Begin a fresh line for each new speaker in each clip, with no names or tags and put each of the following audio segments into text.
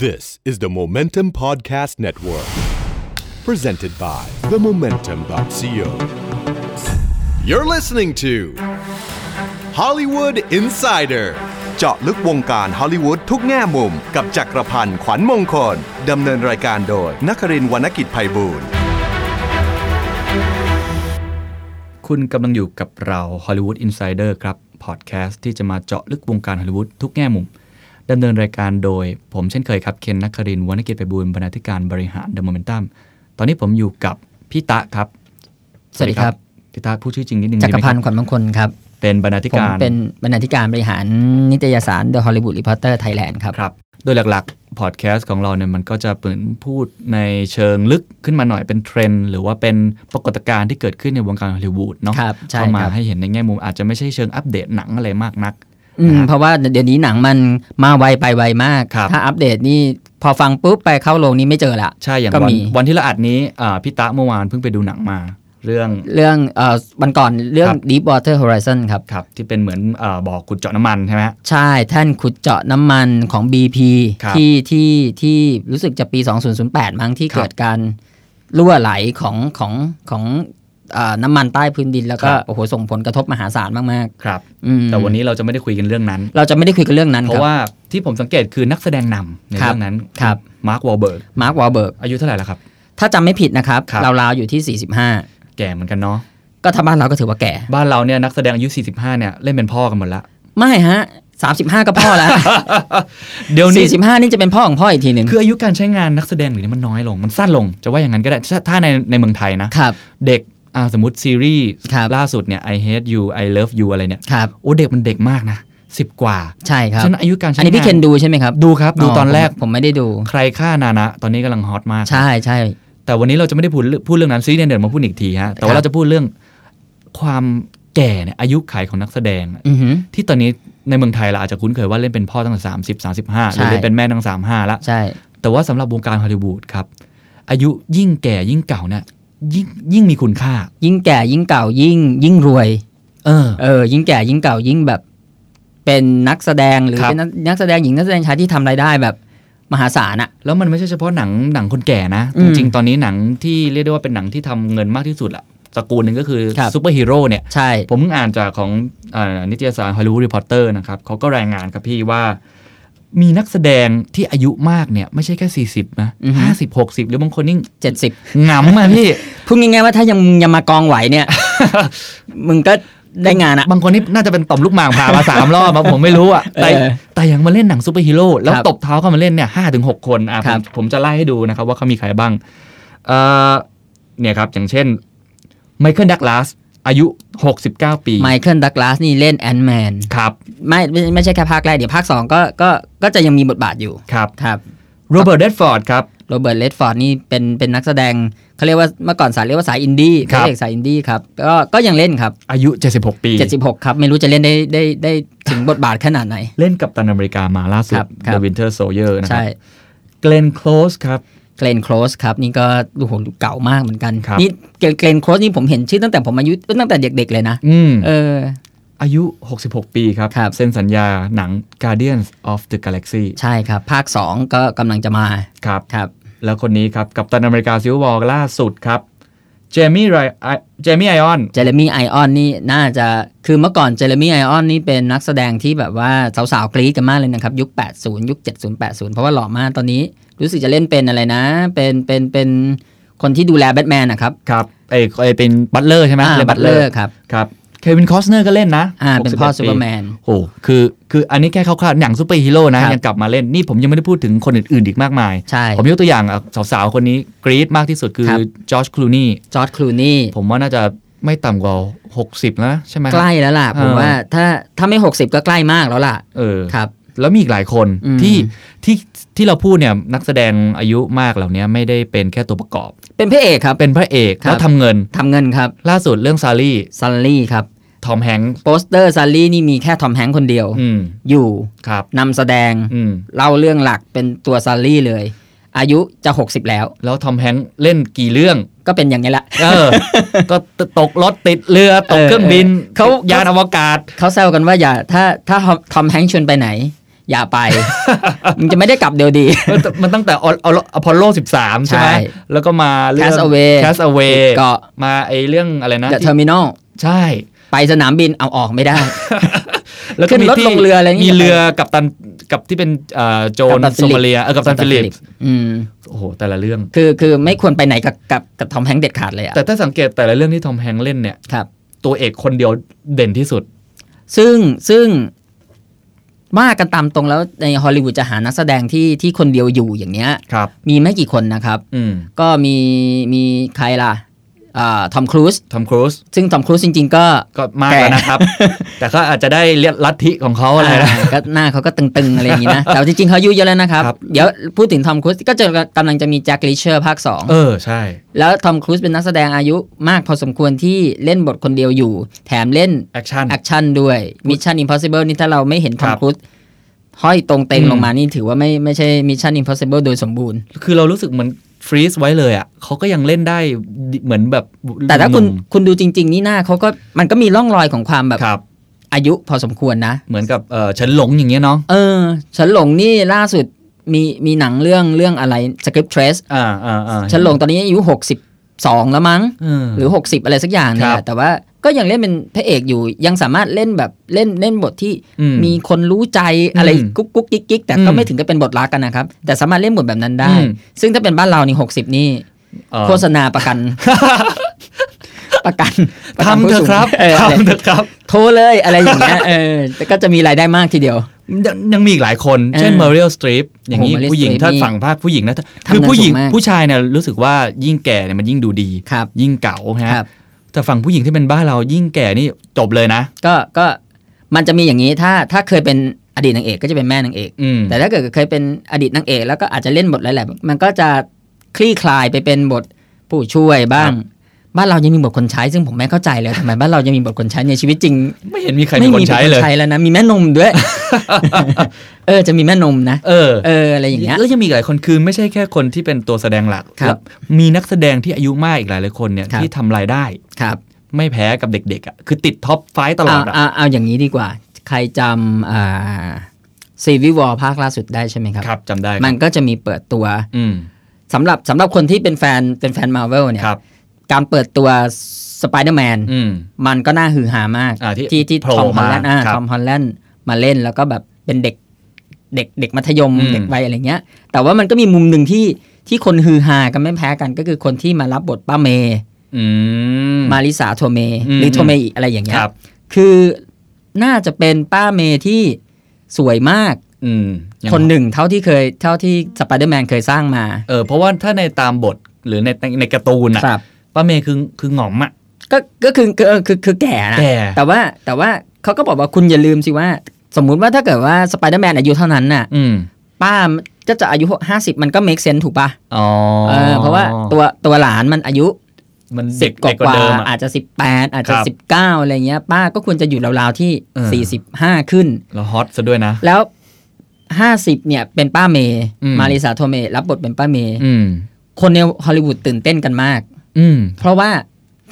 This is the Momentum Podcast Network, presented by themomentum.co. You're listening to Hollywood Insider
เจาะลึกวงการฮอลลีวูดทุกแง่มุม กับจักรพันธ์ขวัญมงคล ดำเนินรายการโดยนักรินวรรณกิจไพบูลย์
คุณกำลังอยู่กับเรา Hollywood Insider ครับ พอดแคสต์ที่จะมาเจาะลึกวงการฮอลลีวูดทุกแง่มุม ดำเนินรายการโดยผมเช่นเคยครับ เคนนักครินทร์วรรณกิจไปบูลย์บรรณาธิการบริหาร The Momentum ตอนนี้ผมอยู่กับพี่ตะครับ
สวัสดีครับ
พี่ตะพูดชื่อจริงนิดนึง
จักรพัน
ดี
ธ์
ไหม
ขวัญมงคลครับ
เป็นบรรณาธิ
ผม
การ
เป็นบรรณาธิการบริหารนิตยสาร The Hollywood Reporter Thailand ครับ
ครับ โดยหลักๆพอดแคสต์ของเราเนี่ยมันก็จะเปิดพูดในเชิงลึกขึ้นมาหน่อยเป็นเทรนด์หรือว่าเป็นปรากฏการณ์ที่เกิดขึ้นในวงการฮอลลีวูดเนาะ
ครับใช่
เข้ามา
ครับ
ให้เห็นในแง่มุมอาจจะไม่ใช่เชิงอัปเดตหนังอะไรมากนัก
อืม
นะฮะ
เพราะว่าเดี๋ยวนี้หนังมันมาไวไปไวมาก
ครับ
ถ้าอัปเดตนี่พอฟังปุ๊บไปเข้าโรงนี้ไม่เจอละ
ใช่อย่าง
ก็
วัน
มี
วันที่เราอัดนี้อ่าพี่ตะเมื่อวานเพิ่งไปดูหนังมาเรื่อง
เรื่องเอ่อวันก่อนเรื่อ
ค
ง
รับ
Deepwater Horizon ครับ
ครับ ที่เป็นเหมือนอาบอกขุดเจาะน้ำมันใช่ไหมฮะ
ใช่แท่นขุดเจาะน้ำมันของ BP
ครับ
ที่ที่ที่รู้สึกจะปี 2008 มั้งที่
ครับ
เกิดการรั่วไหลของของของเอ่อ น้ำมันใต้พื้นดินแล้วก็
ครับ
โอ้โหส่งผลกระทบมหาศาลมาก
ครับ
ๆอืม
แต่วันนี้เราจะไม่ได้คุยกันเรื่องนั้น
เราจะไม่ได้คุยกันเรื่องนั้นครั
ราะว่าที่ผมสังเกตคือนักแสดงนำใน
ครับ
เรื่องนั้น
ครับ
มาร์ควอลเบิร์ก
มาร์ควอลเบิร์ก
อายุเท่าไหร่แล้วครับ
ถ้าจำไม่ผิดนะครับ
ครับ
ราวๆอยู่ที่ 45
แก่เหมือนกันเนาะ
ก็ถ้าบ้านเราก็ถือว่าแก่
บ้านเราเนี่ยนักแสดงอายุ 45 เนี่ยเล่นเป็นพ่อกันหมดละ
ไม่ฮะ35ก็พ่อแล้ว
เดี๋ยวนี้
45นี่จะเป็นพ่อของพ่ออีกทีหนึ่ง
คืออายุการใช้งานนักแสดงหรือนี้มันน้อยลง มันสั้นลงจะว่าอย่างนั้นก็ได้ถ้าถ้าในในเมืองไทยนะ
ครับ
เด็ก อ่าสมมติซีรีส์
ครับ
ล่าสุดเนี่ย I hate you I love you อะไรเนี่ย
ครับ
โอ้เด็กมันเด็กมากนะสิบกว่า
ใช่ครับ
ฉะนั้นอายุการใช้
อันนี้พี่
งา
เคนดูใช่ไหมครับ
ดูครับ ดูตอนแรก
ผมผมไม่ได้ดู
ใครฆ่านานะ ตอนนี้กำลังฮอตมาก
ใช่ใช่
แต่วันนี้เราจะไม่ได้พูดเรื่องพูดเรื่องนั้นซีรีส์เนี่ยเดี๋ยวมาพูดอีกทีฮะแต่
ครั
ว่า
บ
เราจะพูดเรื่องความแก่เนี่ยอายุขัยของนักแสดง
อือหือ
ที่ตอนนี้ในเมืองไทยเราอาจจะคุ้นเคยว่าเล่นเป็นพ่อตั้งแต่สามสิบสามสิบห้าห
ใช่
รือเล่นเป็นแม่ตั้งสามห้าละ
ใช่
แต่ว่าสำหรับวงการฮอลลีวูดครับอายุยิ่งแก่ยิ่งเก๋าเนี่ย ยิ่งยิ่งมีคุณค่า
ยิ่งแก่ยิ่งเก๋ายิ่ง ยิ่งรวย
เออ
เออ ยิ่งแก่ยิ่งเก๋ายิ่งแบบ เป็นนักแสดงหรือ
ครับ
เป็นนักนักแสดงหญิงนักแสดงชายที่ทำรายได้แบบมหาศาลอะ
แล้วมันไม่ใช่เฉพาะหนังหนังคนแก่นะ
อืมจ
ริงๆตอนนี้หนังที่เรียกได้ว่าเป็นหนังที่ทำเงินมากที่สุดอะตระกูลหนึ่งก็คือ
ครับ
ซูเปอร์ฮีโร่เนี่ย
ใช่
ผมเพิ่งอ่านจากของอานิตยสาร Hollywood Reporter นะครับเขาก็รายงานครับพี่ว่า มีนักแสดงที่อายุมากเนี่ย ไม่ใช่แค่ 40 นะ
อือฮึ
50 60หรือบางคนนี่
เจ็ดสิบ
หงำอะพี่
พูดง่ายๆว่าถ้ายังยังมากองไหวเนี่ย มึงก็ได้งานอะ
บางคนนี่น่าจะเป็นต่อมลูกหมากผ่ามาสามรอบอะผมไม่รู้อะแต่
เออ
แต่ยังมาเล่นหนังซูเปอร์ฮีโร่แล้ว
ครับ
ตบเท้าเข้ามาเล่นเนี่ยห้าถึงหกคนอะผ
ครั
ม
บ
ผมจะไล่ให้ดูนะครับว่าเขามีใครบ้างเอ่อเนี่ยครับ อย่างเช่นไมเคิลดักลาส อายุ 69 ปี
ไมเคิลดักลาสนี่เล่นAnt-Man
ครับ
ไม่ไม่ไม่ใช่แค่ภาคแรกเดี๋ยวภาค 2 ก็ก็ก็จะยังมีบทบาทอยู่
ครับ
ครับ
โรเบิร์ตเรดฟอร์ดครับ
โรเบิร์ตเรดฟอร์ดนี่เป็นเป็นนักแสดงเขาเรียกว่าเมื่อก่อนสายเรียกว่าสายอินดี้
ครับ
พระเอกสายอินดี้ครับก็ก็ยังเล่นครับ
อายุ 76 ปี
76 ครับ ไม่รู้จะเล่นได้ได้ได้ถึงบทบาทขนาดไหน
เล่นกัปตันอเมริกามาล่าสุด
ครับครับ
The Winter Soldier นะครั
ใช่
เกลนโคลสครับ
เกลนโคลสครับ นี่ก็โอ้โหเก๋ามากเหมือนกัน
ครับ
นี่เกรนโคลสนี่ผมเห็นชื่อตั้งแต่ผมอายุตั้งแต่เด็กๆเลยนะ
อืม
เออ
อายุ 66 ปีครับ
ครับ
เซ็นสัญญาหนัง Guardians of the Galaxy
ใช่ครับ ภาค 2 ก็กำลังจะมา
ครับ
ครับ
แล้วคนนี้ครับ กับตันอเมริกาซิลวอลล่าสุดครับเจมี่ไรเจมี่ไอออน
เจเรมี่ไอออนนี่น่าจะคือเมื่อก่อนเจเรมี่ไอออนนี่เป็นนักแสดงที่แบบว่าสาวๆกรี๊ดกันมากเลยนะครับ ยุค 80 ยุค 70 80 เพราะว่าหล่อมากตอนนี้ รู้สึกจะเล่นเป็นอะไรนะ เป็นเป็นเป็นคนที่ดูแลแบทแมนนะครับ
ครับเอยเอยเป็น butler ใช่ไหม
อ่าเล่น butler ครับ
ครับเควินคอสเนอร์ก็เล่นนะ
อ่าเป็นพ่อ
61
ซูเปอร์แมน
โอ้คือคืออันนี้แค่คร่าวๆหนังซูเปอร์ฮีโร่นะ
ครับ
ยังกลับมาเล่น นี่ผมยังไม่ได้พูดถึงคนอื่นๆ อีกมากมาย
ใช่
ผมยกตัวอย่างอะสาวๆ คนนี้กรี๊ดมากที่สุดคือ
ครับ
จอร์จคลูนี่
จอร์จคลูนี่
ผมว่าน่าจะไม่ต่ำกว่า 60 แล้วใช่ไหม
ใกล้แล้วล่ะ ผม
เออ
ว่าถ้าถ้าไม่ 60 ก็ใกล้มากแล้วล่ะ
เออ
ครับ
แล้วมีอีกหลายคน
อืม
ที่ที่ที่เราพูดเนี่ยนักแสดงอายุมากเหล่านี้ไม่ได้เป็นแค่ตัวประกอบ
เป็นพระเอกครับ
เป็นพระเอก
ครับ
แล้วทำเงิน
ทำเงินครับ
ล่าสุดเรื่อง
Sully Sully ครับ
ทอมแฮงค์
โปสเตอร์ซันลี่นี่มีแค่ทอมแฮงค์คนเดียว
อืม
อยู่
ครับ
นำแสดง
อืม
เล่าเรื่องหลักเป็นตัวซัลลี่เลย อายุจะ 60 แล้ว
แล้วทอมแฮงค์เล่นกี่เรื่อง
ก็เป็นอย่างนี้แหละ
เออ ก็ตกรถติดเรือตก
เออ
เครื่องบิน
เขา
ยานอวกาศ
เขาแซวกันว่าอย่าถ้าถ้าทอมแฮงค์ชวนไปไหน อย่าไป มันจะไม่ได้กลับเดียวดี
มันตั้งแต่อพอลโล 13 ใช่ไหม
ใช่
แล้วก็มาเรื่อง
Cast Away
Cast Away
เกาะ
มาไอเรื่องอะไรนะ
The Terminal
ใช่
ไปสนามบินเอาออกไม่ได้
แล้วก็
ขึ้น
มี
รถ
ที่
ลงเรืออะไรอย่างเงี้
มี
ย
เรือกัปตันกับที่เป็นเอ่อโจร
กัปตัน
โซมาเลียเออกัปตันฟิลลิปส์
อืม
โอ้โหแต่ละเรื่อง
คือคือไม่ควรไปไหนกับกับกับทอมแฮงค์เด็ดขาดเลยอะ
แต่ถ้าสังเกตแต่ละเรื่องที่ทอมแฮงค์เล่นเนี่ย
ครับ
ตัวเอกคนเดียวเด่นที่สุด
ซึ่งซึ่ง ว่ากันตามตรงแล้วในฮอลลีวูดจะหานักแสดงที่ที่คนเดียวอยู่อย่างเนี้ย
ครับ
มีไม่กี่คนนะครับ
อืม
ก็มีมีใครล่ะ ทอมครูซ
ทอมครูซ
ซึ่งทอมครูซจริง ๆ ก็
ก็มาก
แก่
แล้วนะครับ แต่ก็อาจจะได้เรียกลัทธิของเขาอะไรนะ
อ่าก็หน้าเขาก็ตึงๆ อะไรอย่างนี้นะ แต่ว่าจริง ๆเขาอายุเยอะแล้วนะครับ
ครับ
เดี๋ยวพูดถึงทอมครูซก็จะกำลังจะมีแจ็คลิเชอร์ภาค 2
เออ ใช่
แล้วทอมครูซเป็นนักแสดงอายุมากพอสมควรที่เล่นบทคนเดียวอยู่ แถมเล่น
แอคชั่น
แอคชั่นด้วย Mission Impossible นี่ถ้าเราไม่เห็นทอมค
รูซ
ครับห้อยตรงเต็ง
อืม
ลงมานี่ถือว่าไม่ไม่ใช่ Mission Impossible โดยสมบูรณ์
คือเรารู้สึกเหมือน freeze ไว้เลยอะเขาก็ยังเล่นได้เหมือนแบบ
แต่ถ้าคุณ
หนุ่ม
คุณดูจริง ๆ นี่หน้าเขาก็มันก็มีร่องรอยของความแบบ
ครับ
อายุพอสมควรนะ
เหมือนกับเออเฉินหลงอย่างเงี้ยเนาะ
เออเฉินหลงนี่ล่าสุดมีมีหนังเรื่องเรื่องอะไร Script Trace
อ่าอ่าอ่า
ฉันหลงตอนนี้อายุหกสิบสองแล้วมั้ง
เออ
หรือ60อะไรสักอย่างเนี่
ค
ย
รับ
แต่ว่า ก็ยังเล่นเป็นพระเอกอยู่ ยังสามารถเล่นแบบเล่นเล่นบทที่
อืม
มีคนรู้ใจอะไร
อืม
กุ๊กกุ๊กกิ๊กกิ๊กแต่ก็
อืม
ไม่ถึงกับเป็นบทรักกันนะครับ แต่สามารถเล่นบทแบบนั้นได้
อืม
ซึ่งถ้าเป็นบ้านเรานี่60นี่
เออ
โฆษณาประกัน ประกันประกัน
ทำเถ
ผู้
อะ
สูง
ครับ
เอออะไร
ทำเถอะครับ
โทรเลยอะไรอย่างเงี้ยเออแต่ก็จะมีรายได้มากทีเดียว
ยังยังมีอีกหลายคน เช่น
เออ
เมอริ l สตรีปอย่างนี้
โอ้โห Meryl
ผู้หญิง
Streep
ถ้า
นี่
ฝั่งภาคผู้หญิงนะ
ทำ
คือผู้หญิง
งานสูงมาก
ผู้ชายเนี่ยรู้สึกว่ายิ่งแก่เนี่ยมันยิ่งดูดี
ครับ
ยิ่งเก่าฮะ
ครับ
แต่ฝั่งผู้หญิงที่เป็นบ้านเรายิ่งแก่นี่จบเลยนะ
ก็ก็มันจะมีอย่างนี้ถ้าถ้าเคยเป็นอดีตนางเอกก็จะเป็นแม่นางเอก
อืม
แต่ถ้าเกิดเคยเป็นอดีตนางเอก แล้วก็อาจจะเล่นบทหลายๆมันก็จะคลี่คลายไปเป็นบทผู้ช่วยบ้าง บ้านเรายังมีบทคนใช้ ซึ่งผมไม่เข้าใจเลยทำไมบ้านเรายังมีบทคนใช้ในชีวิตจริง
ไม่เห็นมีใครมีคนใช้
บท
เลย
ใช้แล้วนะมีแม่นมด้วย เออจะมีแม่นมนะ
เออ
เอออะไรอย่างเงี้ย
แล้วยังมีอีกหลายคนคือไม่ใช่แค่คนที่เป็นตัวแสดงหลัก
ครับ
แล้วมีนักแสดงที่อายุมากอีกหลายหลายๆคนเนี่ย
ครับ
ที่ทำรายได้
ครับ
ไม่แพ้กับเด็กๆอะคือติด top five ตลอดอะ
เอาเอาอย่างนี้ดีกว่า ใครจำอ่า Civil War ภาคล่าสุดได้ใช่ไหมครับ
ครับจำได้
มันก็จะมีเปิดตัว
อืม
สำหรับสำหรับคนที่เป็นแฟนเป็นแฟนมาเวลเนี่ย
ครับ
การเปิดตัวสไปเดอร์แมน
อืม
มันก็น่าฮือฮามาก
อ่าที่
ที่ที่
โผล่
ทอมฮอลแลนด์
มาครับ
ทอมฮอลแลนด์มาเล่นแล้วก็แบบเป็นเด็กเด็กเด็กมัธยม
อืม
เด็กวัยอะไรเงี้ย แต่ว่ามันก็มีมุมหนึ่งที่ที่คนฮือฮากันไม่แพ้กันก็คือคนที่มารับบทป้าเมย์
อืม
มาริสาโทเม
อืม
หรือโทเมอิอะไรอย่างเงี้ยค
รับ
คือน่าจะเป็นป้าเมย์ที่สวยมาก
อืมยัง
คนหนึ่งเท่าที่เคยเท่าที่สไปเดอร์แมนเคยสร้างมา
เออเพราะว่าถ้าในตามบทหรือในในในการ์ตูนอะ
ครับ
ป้าเมย์คือคือหงอมอะ
ก็ก็คือคือคือคือแก่นะ
แก่
แต่ว่าแต่ว่าเขาก็บอกว่าคุณอย่าลืมสิว่า สมมุติว่าถ้าเกิดว่าสไปเดอร์แมนอายุเท่านั้นน่ะ
อืม
ป้าก็จะอายุ50มันก็ make sense ถูกปะ
อ๋อ
เออเพราะว่าตัวตัวหลานมันอายุ
มัน
สิ
เด็
บ
ก
ก
เด็กกว่า
ว่า
เดิมอะ
อาจจะ18อาจจะ
ครับ
19อะไรเงี้ย ป้าก็ควรจะอยู่ราวๆที่
เออ
45ขึ้น
แล้ว hot ซะด้วยนะ
แล้ว50เนี่ยเป็นป้าเมย์
อืม
มาริสาโทเมรับบทเป็นป้าเมย์
อืม
คนในฮอลลีวูดตื่นเต้นกันมาก
อืม
เพราะว่า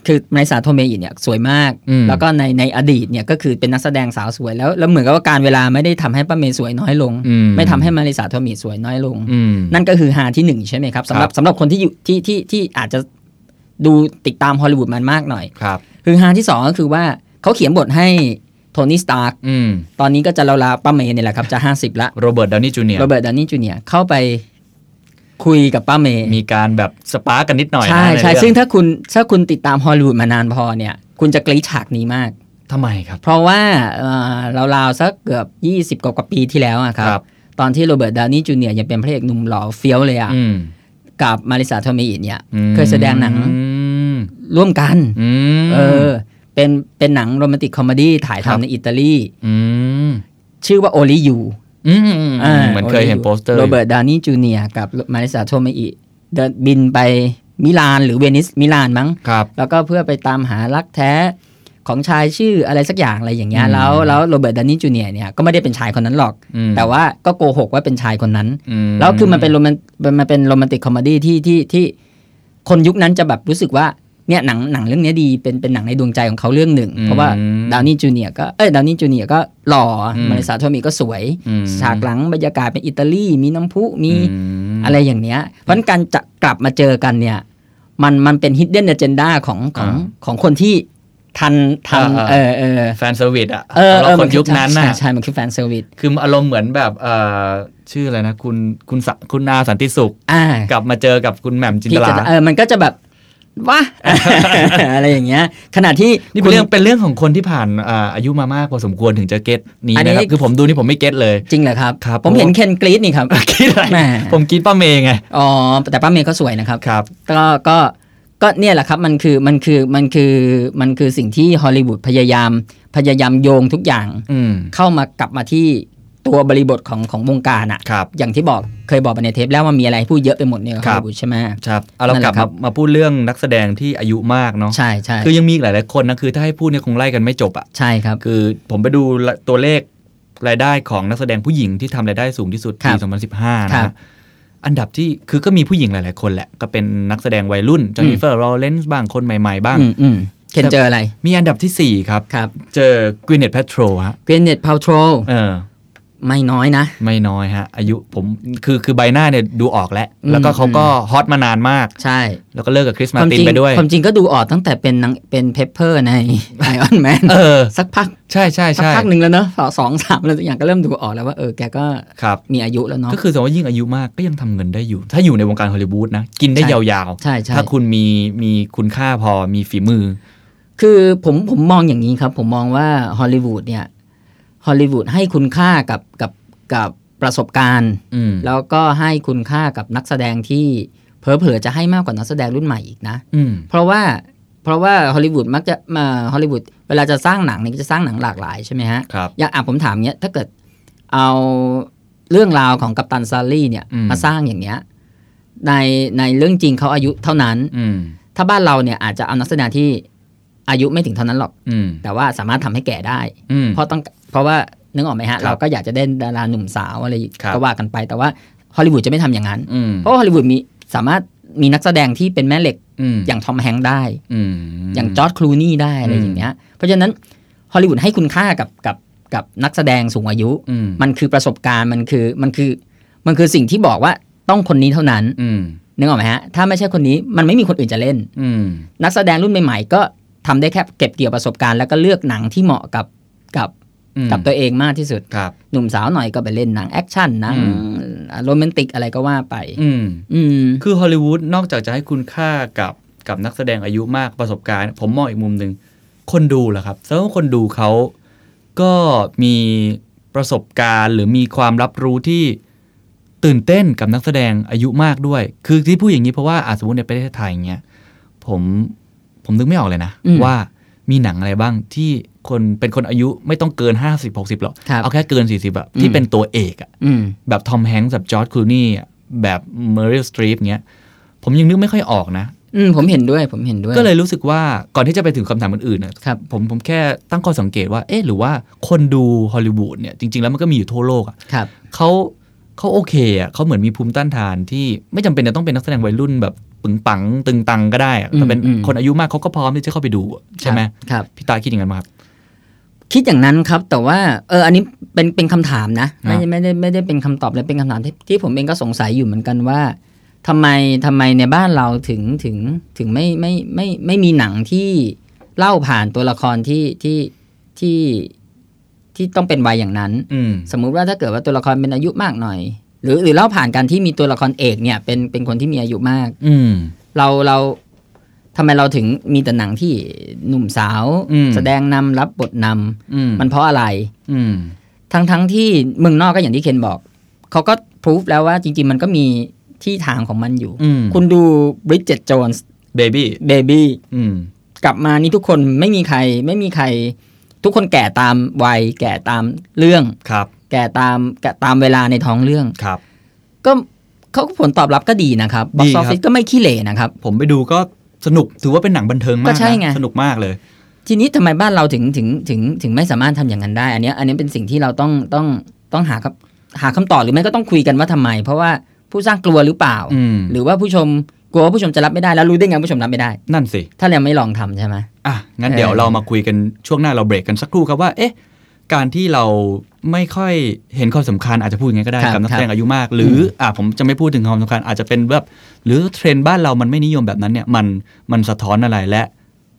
คือมาริสาโทเมอิเนี่ยสวยมาก
อืม
แล้วก็ในในอดีตเนี่ยก็คือเป็นนักแสดงสาวสวยแล้วแล้วเหมือนกับว่ากาลเวลาไม่ได้ทำให้ป้าเมย์สวยน้อยลง
อืม
ไม่ทำให้มาริสาโทเมสวยน้อยลง
อืม
นั่นก็คือหาที่หนึ่งใช่ไหมครับสำหรับ
ครับ
สำหรับคนที่อยู่ที่ที่ที่อาจจะดูติดตามฮอลลีวูดมันมากหน่อย
ครับ
คือหาที่สองก็คือว่าเขาเขียนบทให้โทนี่สตาร์ก
อืม
ตอนนี้ก็จะราวๆป้าเมย์เนี่ยแหละครับจะ 50 ละ
โรเบิร์ตดาวนี่จูเนียร์
โรเบิร์ตดาวนี่จูเนียร์เข้าไป คุยกับป้าเมย์
มีการแบบ spark กันนิดหน่อยนะ
ใช่ใช่
นเรื่อง
ซึ่งถ้าคุณถ้าคุณติดตามฮอลลีวูดมานานพอเนี่ย คุณจะกรี๊ดฉากนี้มาก
ทำไมครับ
เพราะว่าเอ่อราวๆสักเกือบ 20กว่ากว่าปีที่แล้วอะครับ
ครับ
ตอนที่โรเบิร์ตดาวนี่จูเนียร์ยังเป็นพระเอกหนุ่มหล่อเฟี้ยวเลยอะ
อืม
กับมาริสาโทเมอิเนี่ย
อืม
เคยแสดงหนัง
อืม
ร่วมกัน
อืม
เออเป็นเป็นหนัง romantic comedy ถ่าย
ครับ
ทำในอิตาลี
อืม
ชื่อว่า Only You
อืมอืมอืมเหมือนเคยเห็นโปสเตอร์
โรเบิร์ตดาวนี่จูเนียร์กับมาริสาโทเมอิเดินบินไปมิลานหรือเวนิสมิลานมั้ง
ครับ
แล้วก็เพื่อไปตามหารักแท้ของชายชื่ออะไรสักอย่างอะไรอย่างเงี้ย
อืม
แล้วแล้วโรเบิร์ตดาวนี่จูเนียร์เนี่ยก็ไม่ได้เป็นชายคนนั้นหรอก
อืม
แต่ว่าก็โกหกว่าเป็นชายคนนั้น
อืม
แล้วคือมันเป็นโรแมนมันเป็น romantic comedy ที่ที่ที่คนยุคนั้นจะแบบรู้สึกว่า เนี่ยหนังหนังเรื่องเนี้ยดีเป็นเป็นหนังในดวงใจของเขาเรื่องหนึ่ง
อืม
เพราะว่าดาวนีย์จูเนียร์ก็เอ้ยดาวนีย์จูเนียร์ก็หล่ออื
ม
มาริสาโทมิก็สวย
อืม
ฉากหลังบรรยากาศเป็นอิตาลีมีน้ำพุมี
อืม
อะไรอย่างเนี้ย เพราะฉะนั้นการจะกลับมาเจอกันเนี่ย มันมันเป็น hidden agenda ของของ
อ่า
ของคนที่ทันทัน
อ่า
เออเออ
fan service อะ
เออ
สำห
เอ
รับคนยุคนั้นน่ะ
ใช่ใช่มันคือ fan service
คืออารมณ์เหมือนแบบเอ่อชื่ออะไรนะ คุณคุณสะคุณนาสันติสุข
อ่า
กลับมาเจอกับคุณแหม่มจิน
พี่
ต
จะ
ลา
เออมันก็จะแบบ ว่าอะไรอย่างเงี้ย ขณะที่
นี่เป็นเรื่องเป็นเรื่องของคนที่ผ่านอ่าอายุมามากพอสมควรถึงจะเก็ตนี้
อันนี้
นะครับคือผมดูนี่ผมไม่เก็ตเลย
จริงเหรอครับ
ครับ
ผมเห็นเคนกรีดนี่ครับ
คิดอะไร
แหม
ผมคิดป้าเมย์ไง
อ๋อแต่ป้าเมย์เขาสวยนะครับ
ครับ
ก็ก็ก็เนี่ยแหละครับมันคือมันคือมันคือมันคือสิ่งที่ฮอลลีวูดพยายามพยายามโยงทุกอย่าง
อืม
เข้ามากลับมาที่ ตัวบริบทของของวงการอะ
ครับ
อย่างที่บอกเคยบอกไปในเทปแล้วว่ามีอะไรให้พูดเยอะไปหมดเนี่ยฮ
ค
อ
รั
ล
บ
ลีวูดใช่ไหม
ครับเอาเรา
นั่นแห
ก
ละ
ลับ
ครั
มา
บ
มาพูดเรื่องนักแสดงที่อายุมากเนาะ
ใช่ใช่
คือยังมีอีกหลายๆคนนะคือถ้าให้พูดเนี่ยคงไล่กันไม่จบอะ
ใช่ครับ
คือผมไปดูตัวเลขรายได้ของนักแสดงผู้หญิงที่ทำรายได้สูงที่สุด
ครั
ปี
บ
2015
ครั
นะ
บ
อันดับที่คือก็มีผู้หญิงหลาย ๆ คนแหละ ก็เป็นนักแสดงวัยรุ่นจอห์นนิเฟอร์โรเลนส์บ้างคนใหม่ ๆ บ้าง
อืมอืมเคนเจออะไร
มีอันดับที่ 4 ครับ
ครับ
เจอกวินเน็ธพัลโทรว์ฮะ
กวินเน็ธพัลโทรว์
เออ
ไม่น้อยนะ
ไม่น้อยฮะ อายุผมคือคือใบหน้าเนี่ยดูออกแล้ว
อืม
แล้วก็เขาก็ฮอตมานานมาก
ใช่
แล้วก็เลิกกับคริสมาร์ติน
ความ
ติ
จริง
ไปด้วย
ความจริงก็ดูออกตั้งแต่เป็นนางเป็นเพปเปอร์ในไอออนแมน
เออ
สักพัก
ใช่ใช่ใช่สัก
พักหนึ่งแล้วเนอะสองสองสามแล้วทุกอย่างก็เริ่มดูออกแล้วว่าเออแกก็
ครับ
มีอายุแล้วเนาะ
ก็คือสมมติว่ายิ่งอายุมากก็ยังทำเงินได้อยู่ ถ้าอยู่ในวงการฮอลลีวูดนะกินได้
ใช่
ยาว
ใช่ใช่
ถ้าคุณมีมีคุณค่าพอมีฝีมือ
คือผมผมมองอย่างนี้ครับ ผมมองว่าฮอลลีวูดเนี่ย ฮอลลีวูดให้คุณค่ากับกับกับประสบการณ์
อืม
แล้วก็ให้คุณค่ากับนักแสดงที่เผลอๆจะให้มากกว่านักแสดงรุ่นใหม่อีกนะ
อืม
เพราะว่าเพราะว่าฮอลลีวูดมักจะมาฮอลลีวูดเวลาจะสร้างหนังเนี่ยก็จะสร้างหนังหลากหลายใช่ไหมฮะ
ครับ
อย่างอะผมถามเนี้ยถ้าเกิดเอาเรื่องราวของกัปตันซัลลี่เนี่ย
อืม
มาสร้างอย่างเนี้ยในในเรื่องจริงเขาอายุเท่านั้น
อืม
ถ้าบ้านเราเนี่ยอาจจะเอานักแสดงที่ อายุไม่ถึงเท่านั้นหรอก
อืม
แต่ว่าสามารถทำให้แก่ได้
อืม
เพราะต้องเพราะว่านึกออกไหมฮะ
ครับ
เราก็อยากจะได้ดาราหนุ่มสาวอะไร
ครับ
ก็ว่ากันไป แต่ว่าฮอลลีวูดจะไม่ทำอย่างนั้น
อืม
เพราะว่าฮอลลีวูดมีสามารถมีนักแสดงที่เป็นแม่เหล็ก
อืม
อย่างทอมแฮงค์ได้
อืม
อย่างจอร์ดคลูนี่ได้อะไร
อืม
อย่างเงี้ยเพราะฉะนั้นฮอลลีวูดให้คุณค่ากับกับกับนักแสดงสูงอายุ
อืม
มันคือประสบการณ์มันคือมันคือ มันคือสิ่งที่บอกว่าต้องคนนี้เท่านั้น
อืม
นึกออกไหมฮะ ถ้าไม่ใช่คนนี้มันไม่มีคนอื่นจะเล่น
อืม
นักแสดงรุ่นใหม่ๆก็ ทำได้แค่เก็บเกี่ยวประสบการณ์แล้วก็เลือกหนังที่เหมาะกับกับ
อืม
กับตัวเองมากที่สุด
ครับ
หนุ่มสาวหน่อยก็ไปเล่นหนัง action หนังโรแมนติกอะไรก็ว่าไป
อืม
อืม
คือฮอลลีวูดนอกจากจะให้คุณค่ากับกับนักแสดงอายุมากประสบการณ์ ผมมองอีกมุมหนึ่งคนดูแหละครับแสดงว่าคนดูเขาก็มีประสบการณ์หรือมีความรับรู้ที่ตื่นเต้นกับนักแสดงอายุมากด้วย คือที่พูดอย่างนี้เพราะว่าอาสมมติในประเทศไทยอย่างเงี้ยผม ผมนึกไม่ออกเลยนะ
อืม
ว่ามีหนังอะไรบ้างที่คนเป็นคนอายุไม่ต้องเกิน 50 60 หรอก
ครับ
เอาแค่เกิน 40แบบ
อืม
ที่เป็นตัวเอกอะ
อืม
แบบทอมแฮงก์สแบบจอร์จคลูนีย์แบบเมอรีลสตรีปเงี้ย ผมยังนึกไม่ค่อยออกนะ
อืมผมเห็นด้วยผมเห็นด้วย
ก็เลยรู้สึกว่าก่อนที่จะไปถึงคำถามอื่นๆนะครับผมผมแค่ตั้งข้อสังเกตว่าเอ๊ะหรือว่าคนดูฮอลลีวูดเนี่ยจริง ๆ แล้วมันก็มีอยู่ทั่วโลกอะ
ครับ
เขาเขาโอเคอะเขาเหมือนมีภูมิต้านทานที่ไม่จำเป็นจะต้องเป็นนักแสดงวัยรุ่นแบบ ปึงปังตึงตังก็ได้อะแต่เป็น
อืมอืม
คนอายุมากเขาก็พร้อมที่จะเข้าไปดูอะใช่ไหม
ครับ
พี่ตาคิดอย่างนั้นไหมครับ
คิดอย่างนั้นครับ แต่ว่าเอออันนี้เป็นเป็นคำถามนะไม่
นะ
ไม่ได้ไม่ได้เป็นคำตอบเลยเป็นคำถามที่ที่ผมเองก็สงสัยอยู่เหมือนกันว่าทำไมทำไมในบ้านเราถึงถึงถึงไม่ไม่ไม่ไม่ไม่มีหนังที่เล่าผ่านตัวละครที่ที่ที่ที่ต้องเป็นวัยอย่างนั้น
อืม
สมมุติว่าถ้าเกิดว่าตัวละครเป็นอายุมากหน่อย หรือหรือเล่าผ่านการที่มีตัวละครเอกเนี่ย เป็นเป็นคนที่มีอายุมาก
อืม
เราเราทำไมเราถึงมีแต่หนังที่หนุ่มสาว
อืม
แสดงนำรับบทนำ
อืม
มันเพราะอะไร
อืม
ทั้งทั้งที่เมืองนอกก็อย่างที่เคนบอก เขาก็พิสูจแล้วว่าจริง ๆ มันก็มีที่ทางของมันอยู่
อืม
คุณดูบริ d เจ t ตโจนส์
เบบี้
เบบี้
อืม
กลับมานี่ทุกคนไม่มีใครไม่มีใคร ทุกคนแก่ตามวัยแก่ตามเรื่อง
ครับ
แก่ตามแก่ตามเวลาในท้องเรื่อง
ครับ
ก็เขาก็ผลตอบรับก็ดีนะครับบ็อก
ดี
ซ์
ค
อ
รับ
อฟฟิศก็ไม่ขี้เหร่นะครับ
ผมไปดูก็สนุกถือว่าเป็นหนังบันเทิงมาก
ก็ใช่ไง
นะสนุกมากเลย
ทีนี้ทำไมบ้านเราถึงถึงถึงถึงไม่สามารถทำอย่างนั้นได้ อันเนี้ยอันนี้เป็นสิ่งที่เราต้องต้องต้องหาครับหาคำตอบหรือไม่ก็ต้องคุยกันว่าทำไม เพราะว่าผู้สร้างกลัวหรือเปล่า
อืม
หรือว่าผู้ชมกลัวว่าผู้ชมจะรับไม่ได้แล้วรู้ได้ไงว่าผู้ชมรับไม่ได้
นั่นสิ
ถ้าเราไม่ลองทำใช่ไหม
อะงั้น
เออ
เดี๋ยวเรามาคุยกันช่วงหน้าเราเบรกกันสักครู่ครับว่าเอ๊ะ การที่เราไม่ค่อยเห็นความสำคัญอาจจะพูดอย่างนี้ก็ได้
ครับ
กับนักแสดง
ครับ
อายุมาก หรืออะผมจะไม่พูดถึงความสำคัญอาจจะเป็นแบบหรือเทรนด์บ้านเรามันไม่นิยมแบบนั้นเนี่ยมันมันสะท้อนอะไรและ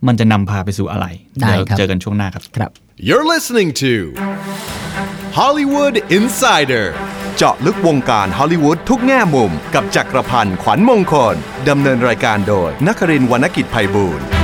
มันจะนำพาไปสู่อะไร
ได้
เดี๋ยว
ครับ
เจอกันช่วงหน้าครับ
ครับ
You're listening to Hollywood Insider
เจาะลึกวงการฮอลลีวูดทุกแง่มุม กับจักรพันธ์ขวัญมงคลดำเนินรายการโดยนักรินทร์วรรณกิจไพบูลย์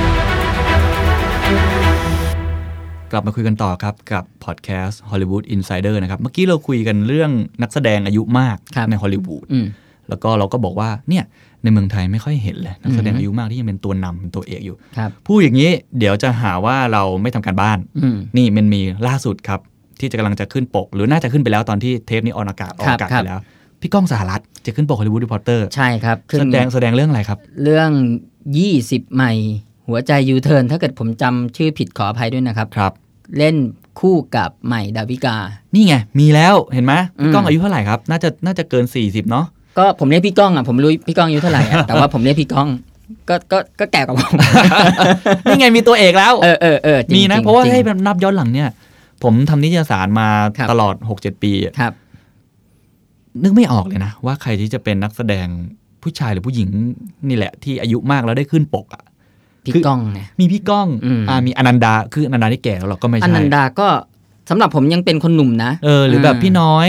กลับมาคุยกันต่อครับ กับพอดแคสต์ Hollywood Insider นะครับ เมื่อกี้เราคุยกันเรื่องนักแสดงอายุมาก
ครับ
ในฮอลลีวูด
อืม
แล้วก็เราก็บอกว่าเนี่ยในเมืองไทยไม่ค่อยเห็นเลยนักแสดงอายุมากที่ยังเป็นตัวนำเป็นตัวเอกอยู่
ครับ
พูดอย่างนี้เดี๋ยวจะหาว่าเราไม่ทำการบ้าน
อืม
นี่มันมีล่าสุดครับ ที่จะกำลังจะขึ้นปก หรือน่าจะขึ้นไปแล้วตอนที่เทปนี้ออกอากาศออกอากาศ
ครับ
ไปแล้วพี่ก้องสหรัถจะขึ้นปกฮอลลีวูดรีพอร์เตอร์
ใช่ครับขึ้
แส
น
ดงแสดงเรื่องอะไรครับ
เรื่อง 20 ใหม่ หัวใจยูเทิร์นถ้าเกิดผมจำชื่อผิดขออภัยด้วยนะครับ
ครับ
เล่นคู่กับใหม่ดาวิกา
นี่ไง มีแล้วเห็นไหมพี่ก้อง
อืม
อายุเท่าไหร่ครับ น่าจะน่าจะเกิน 40 เนาะ
ก็ผมเรียกพี่ก้องอะผมรู้พี่ก้องอายุเท่าไหร่อะแต่ว่าผมเรียกพี่ก้องก็ก็ก็แก่กว่าผม
นี่ไงมีตัวเอกแล้ว
เออเออเออจง
มีนะ
จง
เพราะว่า
จง
ให้นับย้อนหลังเนี่ย ผมทำนิตยสารมา
ครับ
ตลอด 6-7 ปีอะ
ครับ
นึกไม่ออกเลยนะ ว่าใครที่จะเป็นนักแสดงผู้ชายหรือผู้หญิงนี่แหละ ที่อายุมากแล้วได้ขึ้นปกอะ
พี่
คือ
ก้องไง
มีพี่ก้อง
อืม
อ่ามีอนันดาคืออนันดาที่แก่แล้วหรอกก็ไม่
อ
ใช่
นันดาก็สำหรับผมยังเป็นคนหนุ่มนะ
เออหรือแบบพี่น้อย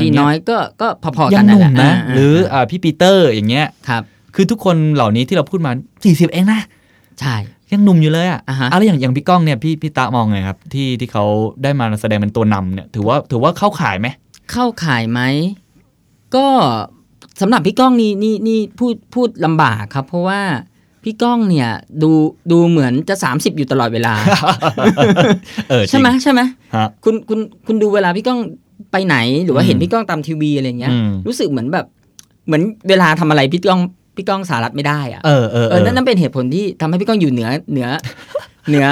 พี่น้อยก็ก็พอๆ
ยั
กัน
งห
นั่น
นุ่
แห
ม
ละ
นะาหรืออ่าพี่ปีเตอร์อย่างเงี้ย
ครับ
คือทุกคนเหล่านี้ที่เราพูดมา40เองนะ
ใช่
ยังหนุ่มอยู่เลยอะ
อ่าฮะ
อะไรอย่างอย่างพี่ก้องเนี่ยพี่พี่ตามองไงครับ ที่ที่เขาได้มาแสดงเป็นตัวนำเนี่ย ถือว่าถือว่าเข้าขายไหม
เข้าข่ายไหมก็สำหรับพี่ก้องนี่นี่นี่พูดพูดลำบากครับ เพราะว่า พี่ก้องเนี่ยดูดูเหมือนจะ 30 อยู่ตลอดเวลา
เออจริง
ใช่ไหมใช่ไหม
ฮะ
คุณคุณคุณดูเวลาพี่ก้องไปไหนหรือว่า
อืม
เห็นพี่ก้องตามทีวีอะไรเงี้ย
อืม
รู้สึกเหมือนแบบเหมือนเวลาทำอะไรพี่ก้องพี่ก้องสารัฐไม่ได้อะ
เออเออ
เออนั่นนั่นเป็นเหตุผลที่ทำให้พี่ก้องอยู่เหนือเหนือ เหนือ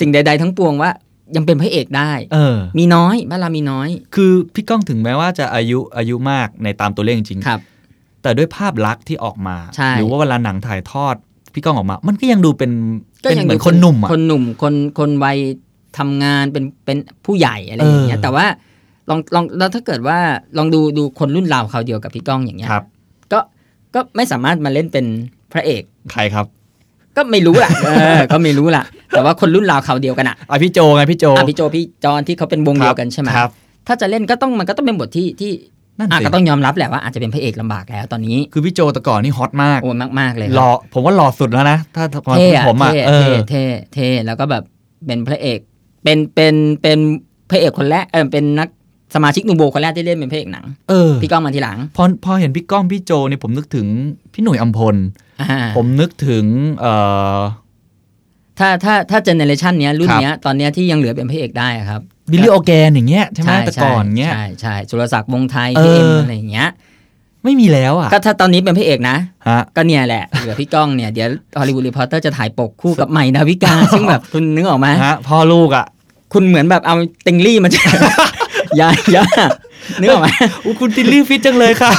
สิ่งใด ๆ ทั้งปวงว่ายังเป็นพระเอกได้
เออ
มีน้อยบ้านเรามีน้อย
คือพี่ก้องถึงแม้ว่าจะอายุอายุมากในตามตัวเลขจริงๆ
ครับ
แต่ด้วยภาพลักษณ์ที่ออกมา
ใช่
หรือว่าเวลาหนังถ่ายทอด พี่ก้องออกมา มันก็ยังดูเป็น
ก็
เป็น
ยัง
เหมือน
ดู
คนหนุ่มอะ
คนหนุ่มคนคนวัยทำงานเป็นเป็นผู้ใหญ่อะไรอย่างเงี้ย
เออ
แต่ว่าลองลองแล้วถ้าเกิดว่าลองดูดูคนรุ่นราวเขาวเดียวกับพี่ก้องอย่างเงี้ย
ครับ
ก็ก็ไม่สามารถมาเล่นเป็นพระเอก
ใครครับ
ก็ไม่รู้ล่ะเออก็ไม่รู้ล่ะ แต่ว่าคนรุ่นราวเขาวเดียวกันอะ
อะพี่โจไงพี่โจ
อะพี่โจพี่จอนที่เขาเป็นวงเดียวกันใช่ไหม
ครับ
ถ้าจะเล่นก็ต้องมันก็ต้องเป็นบทที่ที่
นั่น
อะ
สิ
ก็ต้องยอมรับแหละว่าอาจจะเป็นพระเอกลำบากแล้วตอนนี้
คือพี่โจแต่ก่อนนี่ฮอตมาก
โอ้มากๆเลย
หล่อผมว่าหล่อสุดแล้วนะ ถ้าความ
เท่
คิด
อะ
ผมอะ
เท่
เอ
เท่
อ
เท่เท่แล้วก็แบบเป็นพระเอก เป็นเป็นเป็นพระเอกคนแรกเออเป็นนักสมาชิกนูโบคนแรกที่เล่นเป็นพระเอกหนัง
เออ
พี่ก้องมาทีหลัง
พอพอเห็นพี่ก้องพี่โจเนี่ยผมนึกถึงพี่หนุ่ยอัมพล
อ่า
ผมนึกถึงเอ่อ
ถ้าถ้าถ้าเจเนเรชันเนี้ยรุ่น
ครับ
เนี้ยตอนเนี้ยที่ยังเหลือเป็นพระเอกได้อะครับ
บิลลี่โอแกนอย่างเงี้ยใช่ไหมแต่ก่อนเงี้ย
ใช่ใช่สุรศักดิ์วงศ์ไทย
เออ
พีเอ็มอะไรอย่างเงี้ย
ไม่มีแล้วอะ
ก็ถ้าตอนนี้เป็นพระเอกนะ
ฮะ
ก็เนี่ยแหละเหลือพี่ก้องเนี่ยเดี๋ยวฮอลลีวูดรีพอร์เตอร์จะถ่ายปกคู่กับใหม่ดาวิกาซึ่งแบบคุณนึกออกไหม
ฮะพ่อลูกอะ
คุณเหมือนแบบเอาติงลี่มาจากยายานึกออกไหม
อุ๊ยคุณติลลี่ฟิตจังเลยค่ะ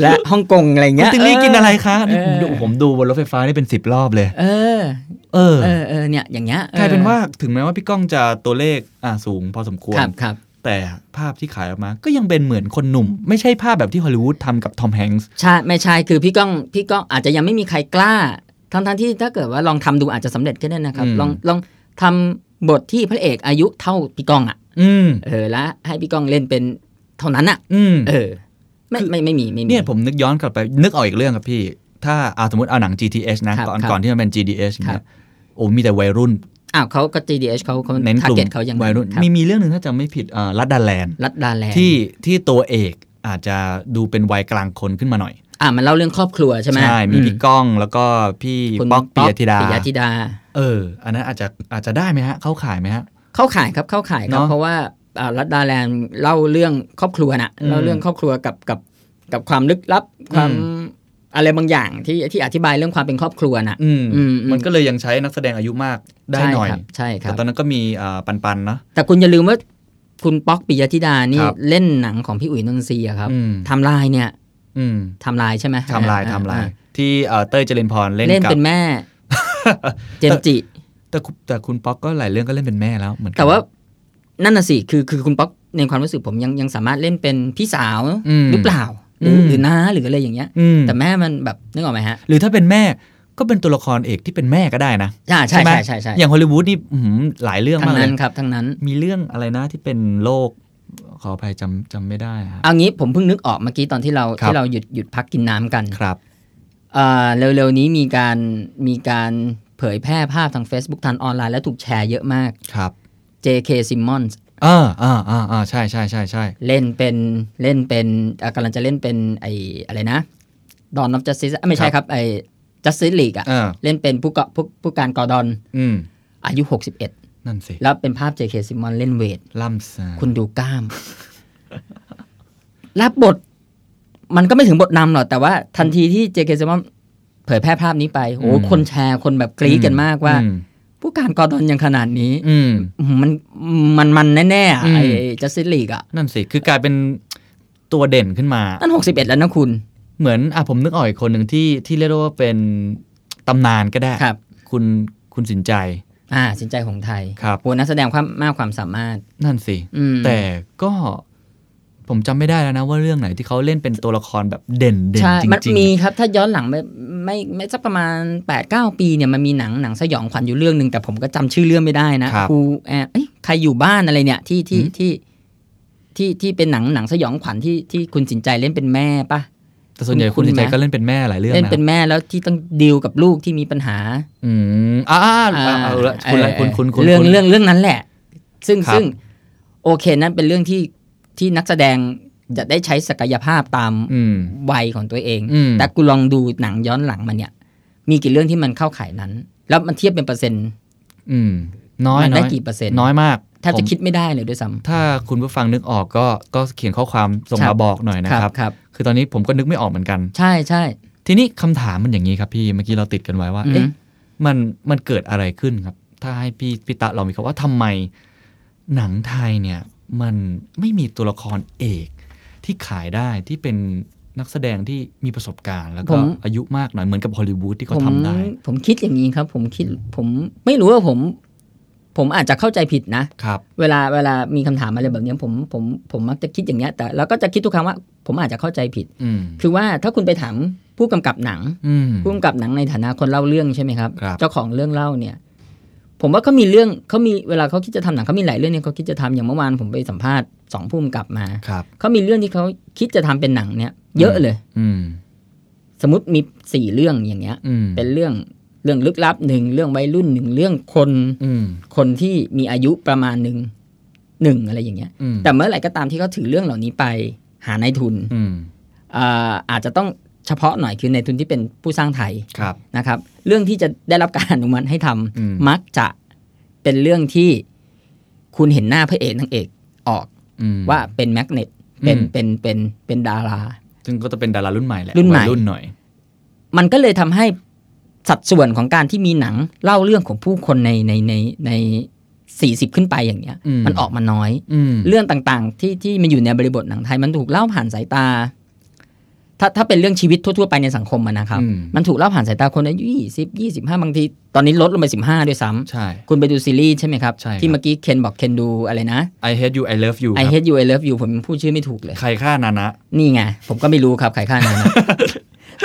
และฮ่องกงอะไร
คุณ
เงี้ย
ติลลี่กินอะไรคะนี่ผมดู
เออ
ผมดูบนรถไฟฟ้านี่เป็นสิบรอบเลย
เออ
เออ
เออเออเนี่ยอย่างเงี้ยออก
ลายเป็นว่าถึงแม้ว่าพี่ก้องจะตัวเลขอ่าสูงพอสมควร
ครับครับ
แต่ภาพที่ขายออกมาก็ยังเป็นเหมือนคนหนุ่ม ไม่ใช่ภาพแบบที่ฮอลลีวูดทำกับทอมแฮงส์
ใช่ ไม่ใช่ คือพี่ก้องพี่ก้องอาจจะยังไม่มีใครกล้า ทั้งทั้งที่ถ้าเกิดว่าลองทำดูอาจจะสำเร็จก็ได้นะครับ ลองลองทำบทที่พระเอกอายุเท่าพี่ก้องอะ
อืม
เออแล้วให้พี่ก้องเล่นเป็นเท่านั้นอะ
อืม
เออ ไม่
คือ
ไม่ไม่มีไม่มี
เนี่ยผมนึกย้อนกลับไปนึกออกอีกเรื่องครับพี่ ถ้าอาสมมติเอาหนัง GTH นะ
ครับ
ก่อน
ครับ
ก่อนที่มันเป็น GDH
ครั
เนี่ยโอ้มีแต่วัยรุ่น
อ้าวเขาก็ GDH เขาเขา
เน้น
ก
ลุ่ม
target เขายังไง
วัยรุ่น
ครับ
มีมีเรื่องหนึ่งถ้าจำไม่ผิดอ่าลัดดาแลนด์
ลัดดาแลนด์
ที่ที่ตัวเอกอาจจะดูเป็นวัยกลางคนขึ้นมาหน่อย
อ่ามันเล่าเรื่องครอบครัวใช่ไหม
มี
อื
พี่ก้องแล้วก็พี่
คุณ
ป๊อกปิยธิดา
ปิยธิดา
เออ อันนั้นอาจจะอาจจะได้ไหมฮะ เข้าข่ายไหมฮะ
เข้าข่ายครับเข้าข่ายครับ
เนอะ
เพราะว่าอ่า ลัดดาแลนด์เล่าเรื่องครอบครัวน่ะ
อืม
เล่าเรื่องครอบครัวกับกับกับความลึกลับความ
อืม
อะไรบางอย่างที่ที่อธิบายเรื่องความเป็นครอบครัวน่ะ
อืม
อืมอืม
มันก็เลยยังใช้นักแสดงอายุมากได้หน่อย
ใช่ครับใช่ค
แต่ตอนนั้นก็มีอ่าปันปันๆเนาะ
แต่คุณอย่าลืมว่าคุณป๊อกปิยธิดานี่
ครับ
เล่นหนังของพี่อุ๋ยนนทรีย์อะครับ
อืม
ไทม์ไลน์เนี่ย
อืม
ไทม์ไลน์ใช่ไหม
ไทม์ไลน์
อ่
ไทม์ไลน์
อ่
ที่เอ่อเต้ยจรินทร์พรเล่น
เล่น
กับ
เป็นแม่ เจมส์จิ
แต่คุณแต่คุณป๊อกก็หลายเรื่องก็เล่นเป็นแม่แล้วเหมือนกัน
แต่ว่า นั่นน่ะสิคือคือคุณป๊อกในความรู้สึกผมยังยังสามารถเล่นเป็นพี่สาว
อืม
หรือเปล่าหรือ
อืม
หรือน้าหรืออะไรอย่างเงี้ย
อืม
แต่แม่มันแบบนึกออกไหมฮะ
หรือถ้าเป็นแม่ก็เป็นตัวละครเอกที่เป็นแม่ก็ได้นะ
อ่าใช่
ไหม
ใช่ใช่ใช่
อย่างฮอลลีวูดนี่อื้อหือหลายเรื่อง
ทั้
มาก
ง
เล
นั้
ย
นครับทั้งนั้น
มีเรื่องอะไรนะที่เป็นโรคขออภัยจำจำไม่ได้ครับ
เอางี้ผมเพิ่งนึกออกเมื่อกี้ตอนที่เรา
ครับ
ที่เราหยุดหยุดพักกินน้ำกัน
ครับ
อ่าเร็วๆนี้มีการมีการเผยแพร่ภาพทาง Facebook ทางออนไลน์และถูกแชร์เยอะมาก
ครับ
JK Simmons
อ่าอ่าอ่าอ่าใช่ใช่ใช่ใช่
เล่นเป็นเล่นเป็นอะกำลังจะเล่นเป็นไออะไรนะ Dawn of Justice อะไม่ใช่ครับไอ Justice League อะ
อ่า
เล่นเป็นผู้กผู้ผู้การกอร์ดอน
อืม
อายุ 61
นั่นสิ
แล้วเป็นภาพ JK Simmons เล่นเวท
ล่ำซา
คุณดูกล้าม รับบท มันก็ไม่ถึงบทนำหรอก แต่ว่าทันทีที่ JK Simmons เผยแพร่ภาพนี้ไปโอ้คนแชร์คนแบบกรี๊ดกันมากว่า
อืม
ผู้การกอร์ดอนยังขนาดนี้
อืม
มันมันมันแน่ๆอะ
อืม
ไอ้จัสติสลีกอะ
นั่นสิ คือกลายเป็นตัวเด่นขึ้นมา
นั่นหกสิบเอ็ดแล้วนะคุณ
เหมือนอะผมนึกออกอีกคนหนึ่งที่ที่เรียกได้ว่าเป็นตำนานก็ได้
ครับ
คุณคุณสินใจ
อ่า สินใจของไทย
ครับ
โหนักแสดงความมากความสามารถ
นั่นสิ
อืม
แต่ก็ ผมจำไม่ได้แล้วนะว่าเรื่องไหนที่เขาเล่นเป็นตัวละครแบบเด่นเด่น
ใช่
จริง
มัน
ๆ
มีครับ ถ้าย้อนหลังไม่ไม่ไม่สักประมาณ8ปดเปีเนี่ยมันมีหนังหนังสยองขวัญอยู่เรื่องหนึ่งแต่ผมก็จำชื่อเรื่องไม่ได้นะครับครูแอบเอ้ยใครอยู่บ้านอะไรเนี่ยที่ที่
อืม
ที่ที่ที่เป็นหนังหนังสยองขวัญที่ที่คุณสินใจเล่นเป็นแม่ปะ
แต่ส่วนใหญ่
คุ
คุณ
ณ
สินใจ
ไหม
ก็เล่นเป็นแม่หลายเรื่อง
เล่น
นะ
เป็นแม่แล้วที่ต้องดีลกับลูกที่มีปัญหา
อืมอ่าอ่าอ่าเอาละคุณละ
เออ
คุณคุณคุณ
เรื่อง
คุณ
เรื่องเรื่องนั้นแหละ ซึ่ง
ครับ
ซึ่งโอเคนั่นเป็นเรื่องที่ ที่นักแสดงจะได้ใช้ศักยภาพตาม
อืม
วัยของตัวเอง
อืม
แต่กูลองดูหนังย้อนหลังมาเนี่ย มีกี่เรื่องที่มันเข้าข่ายนั้น แล้วมันเทียบเป็นเปอร์เซ็นต์
อืมน้อย
มัน
น้
ได้
อย
กี่เปอร์เซ็นต์
น้อยมาก
แทบจะ
ผม
คิดไม่ได้เลยด้วยซ้ำ
ถ้าคุณผู้ฟังนึกออกก็ก็เขียนข้อความส่ง
ครั
มา
บ
บอกหน่อยนะครับ
ครับ
คือตอนนี้ผมก็นึกไม่ออกเหมือนกัน
ใช่ใช่
ทีนี้คำถามมันอย่างนี้ครับพี่เมื่อกี้เราติดกันไว้ว่า
อืม
เอ๊ะมันมันเกิดอะไรขึ้นครับ ถ้าให้พี่พี่ตะเรามีคำว่าทำไมหนังไทยเนี่ย มันไม่มีตัวละครเอกที่ขายได้ที่เป็นนักแสดงที่มีประสบการณ์ แล้วก็อายุมากหน่อยเหมือนกับฮอลลีวูดที่เขา
ผม
ทำได้
ผมคิดอย่างนี้ครับ ผมคิดผมไม่รู้ว่าผม ผมอาจจะเข้าใจผิดนะ
ครับ
เวลาเวลามีคำถามอะไรแบบเนี้ยผมผมผมมักจะคิดอย่างเงี้ยแต่เราก็จะคิดทุกครั้งว่า ผมอาจจะเข้าใจผิด
อืม
คือว่าถ้าคุณไปถามผู้กำกับหนัง
อืม
ผู้กำกับหนังในฐานะคนเล่าเรื่องใช่ไหมครับ
ครับ
เจ้าของเรื่องเล่าเนี่ย ผมว่าเขามีเรื่องเขามีเวลาเขาคิดจะทำหนังเขามีหลายเรื่องเนี่ยเขาคิดจะทำอย่างเมื่อวานผมไปสัมภาษณ์สองผู้กำกับมา
ครับ
เขามีเรื่องที่เขาคิดจะทำเป็นหนังเนี่ยเยอะเลย
อืม
สมมติมีสี่เรื่องอย่างเงี้ย
อืม
เป็นเรื่องเรื่องลึกลับหนึ่งเรื่องวัยรุ่นหนึ่งเรื่องคน
อืม
คนที่มีอายุประมาณหนึ่งหนึ่งอะไรอย่างเงี้ย
อืม
แต่เมื่อไหร่ก็ตามที่เขาถือเรื่องเหล่านี้ไปหานายทุน
อืม
อ่าอาจจะต้อง เฉพาะหน่อยคือในายทุนที่เป็นผู้สร้างไทย
ครับ
นะครับ เรื่องที่จะได้รับการอนุมัติให้ทำ
อืม
มักจะเป็นเรื่องที่คุณเห็นหน้าพระเอกนางเอกออก
อืม
ว่าเป็นแมกเนตเป็น
อืม
เป็นเป็นเป็นดารา
ซึ่งก็จะเป็นดารารุ่นใหม่แหละ
รุ่นใหม่
วัยรุ่นหน่อย
มันก็เลยทำให้สัดส่วนของการที่มีหนังเล่าเรื่องของผู้คนในในในในสี่สิบขึ้นไปอย่างเงี้ย
อืม
มันออกมาน้อย
อืม
เรื่องต่างๆ ที่ที่มันอยู่ในบริบทหนังไทยมันถูกเล่าผ่านสายตา ถ้าถ้าเป็นเรื่องชีวิตทั่วๆไปในสังคมอะนะครับ
อืม
มันถูกเล่าผ่านสายตาคนอายุยี่สิบยี่สิบห้าบางที ตอนนี้ลดลงไปสิบห้าด้วยซ้ำ
ใช่
คุณไปดูซีรีส์ใช่ไหมครับ
ใช่ครับ
ที่เมื่อกี้เคนบอกเคนดูอะไรนะ
I hate you I love you
I
ครับ
hate you I love you ผมพูดชื่อไม่ถูกเลย
ใครฆ่านานะ
นี่ไง ผมก็ไม่รู้ครับ ใครฆ่านั้นนะ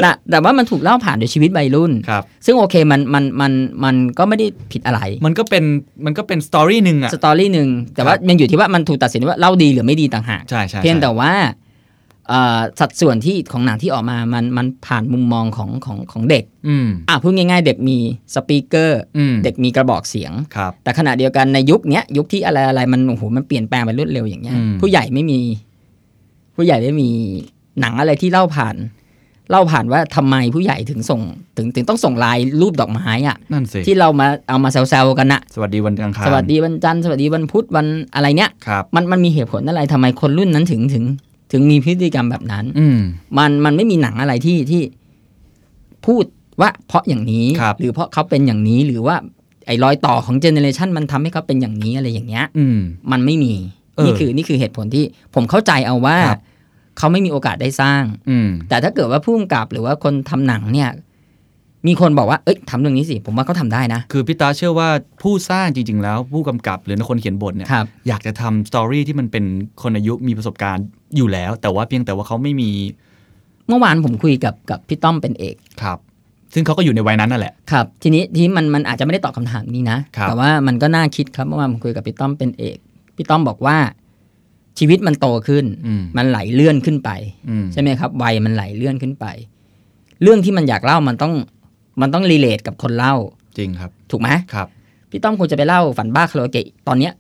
แต่แต่ว่ามันถูกเล่าผ่านโดยชีวิตวัยรุ่น
ครับ
ซึ่งโอเคมันมันมันมันก็ไม่ได้ผิดอะไร
มันก็เป็นมันก็เป็นสตอรี่หนึ่งอะ
สตอรี่หนึ่งแต่ว่ายังอยู่ที่ว่ามันถูกตัดสินว่าเล่าดีหรือไม่ดีต่างหาก
ใช่ใช่
เพียง
ใช่
แต่ว่าเอ่อ สัดส่วนที่ของหนังที่ออกมามันมันผ่านมุมมองของของของเด็ก
อืม
อะพูดง่ายๆ เด็กมีสปีกเกอร์
อืม
เด็กมีกระบอกเสียง
ครับ
แต่ขณะเดียวกันในยุคเนี้ยยุคที่อะไรอะไรมันโอ้โหมันเปลี่ยนแปลงไปรวดเร็วอย่างเงี้ย
อืม
ผู้ใหญ่ไม่มี ผู้ใหญ่ไม่มีหนังอะไรที่เล่าผ่านเล่าผ่านว่าทำไมผู้ใหญ่ถึงส่งถึงถึงต้องส่งลายรูปดอกไม้อะ
นั่นสิ
ที่เรามาเอามาแซวๆกันนะ
สวัสดีวันอังคาร
สวัสดีวันจันทร์สวัสดีวันพุธวันอะไรเนี้ย
ครับ
มันมันมีเหตุผลอะไรทำไมคนรุ่นนั้นถึงถึง ถึงมีพฤติกรรมแบบนั้น
อืม
มันมันไม่มีหนังอะไรที่ที่พูดว่าเพราะอย่างนี้
ครับ
หรือเพราะเขาเป็นอย่างนี้หรือว่าไอ้รอยต่อของเจเนเรชันมันทำให้เขาเป็นอย่างนี้อะไรอย่างเงี้ย
อืม
มันไม่มี
เออ
นี่คือนี่คือเหตุผลที่ผมเข้าใจเอาว่า
ครับ
เขาไม่มีโอกาสได้สร้าง
อืม
แต่ถ้าเกิดว่าผู้กำกับหรือว่าคนทำหนังเนี่ย มีคนบอกว่าเอ้ยทำเรื่องนี้สิ ผมว่าเขาทำได้นะ
คือพี่ตาเชื่อว่าผู้สร้างจริง ๆ แล้วผู้กำกับหรือคนเขียนบทเนี่ย
ครับ
อยากจะทำสตอรี่ที่มันเป็นคนอายุมีประสบการณ์ อยู่แล้ว แต่ว่าเพียงแต่ว่าเขาไม่มี
เมื่อวานผมคุยกับกับพี่ต้อมเป็นเอก
ครับ ซึ่งเขาก็อยู่ในวัยนั้นนั่นแหละ
ครับ ทีนี้ทีนี้มันมันอาจจะไม่ได้ตอบคำถามนี้นะ
ครับ
แต่ว่ามันก็น่าคิดครับเมื่อวานผมคุยกับพี่ต้อมเป็นเอกพี่ต้อมบอกว่าชีวิตมันโตขึ้น
อืม
มันไหลเลื่อนขึ้นไป
อืม
ใช่ไหมครับ วัยมันไหลเลื่อนขึ้นไป เรื่องที่มันอยากเล่ามันต้อง มันต้องรีเลทกับคนเล่า
จริงครับ
ถูกไหม
ครับ
พี่ต้อมควรจะไปเล่าฝันบ้าคาราโอเกะตอนเนี้ย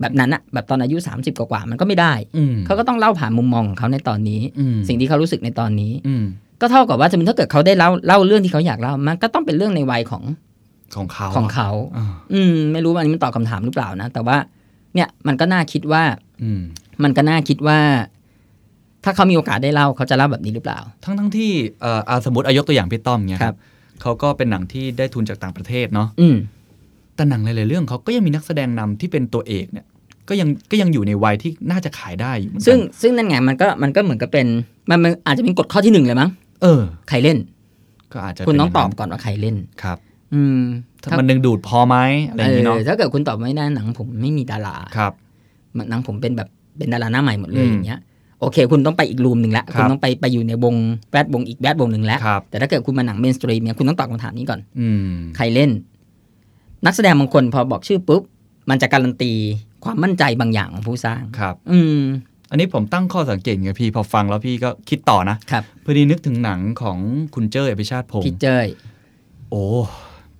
แบบนั้นอะแบบตอนอายุ 30 กว่าๆมันก็ไม่ได้
อืม
เขาก็ต้องเล่าผ่านมุมมองของเขาในตอนนี้
อืม
สิ่งที่เขารู้สึกในตอนนี้
อืม
ก็เท่ากับว่าจะเป็นถ้าเกิดเขาได้เล่าเล่าเรื่องที่เขาอยากเล่ามันก็ต้องเป็นเรื่องในวัยของ
ของเขา
ของเขา
อ่า
อืม ไม่รู้ว่าอันนี้มันตอบคำถามหรือเปล่านะ แต่ว่า เนี่ยมันก็น่าคิดว่า
อืม
มันก็น่าคิดว่า ถ้าเขามีโอกาสได้เล่าเขาจะเล่าแบบนี้หรือเปล่า
ทั้งทั้งที่เอ่ออาสมมติอายกตัวอย่างพี่ต้อมเนี่ย
ครับ
เขาก็เป็นหนังที่ได้ทุนจากต่างประเทศเนาะ
อืม
แต่หนังหลายๆเรื่องเขาก็ยังมีนักแสดงนำที่เป็นตัวเอกเนี่ยก็ยังก็ยังอยู่ในวัยที่น่าจะขายได้อยู่เหมือนกัน
ซึ่งซึ่งนั่นไงมันก็มันก็เหมือนกับเป็นมันมันอาจจะเป็นกฎข้อที่หนึ่งเลยมั้ง
เออ
ใครเล่น
ก็อาจจะ
คุณ
เป็น
ต้องตอบ
ย่า
ก่อนว่าใครเล่น
ครับ
อืม
ถ้ามันดึงดูดพอไหมอะไรอย่างนี้เนาะ
เออถ้าเกิดคุณตอบไม่ได้หนังผมไม่มีดารา
ครับ
หนังผมเป็นแบบเป็นดาราหน้าใหม่หมดเลย
อืม
อย่างเงี้ยโอเค คุณต้องไปอีก room หนึ่งละ
ครับ
คุณต้องไปไปอยู่ในวงแวดวงอีกแวดวงหนึ่งแล้ว
ครับ
แต่ถ้าเกิดคุณมาหนัง mainstream เนี่ยคุณต้องตอบคำถามนี้ก่อน
อืม
ใครเล่น นักแสดงบางคนพอบอกชื่อปุ๊บ มันจะการันตีความมั่นใจบางอย่างของผู้สร้าง
ครับ
อืม
อันนี้ผมตั้งข้อสังเกตไงพี่พอฟังแล้วพี่ก็คิดต่อนะครับพอดีนึกถึงหนังของคุณเจ้ยอภิชาติพงศ์พี่
เจ้ย
โอ้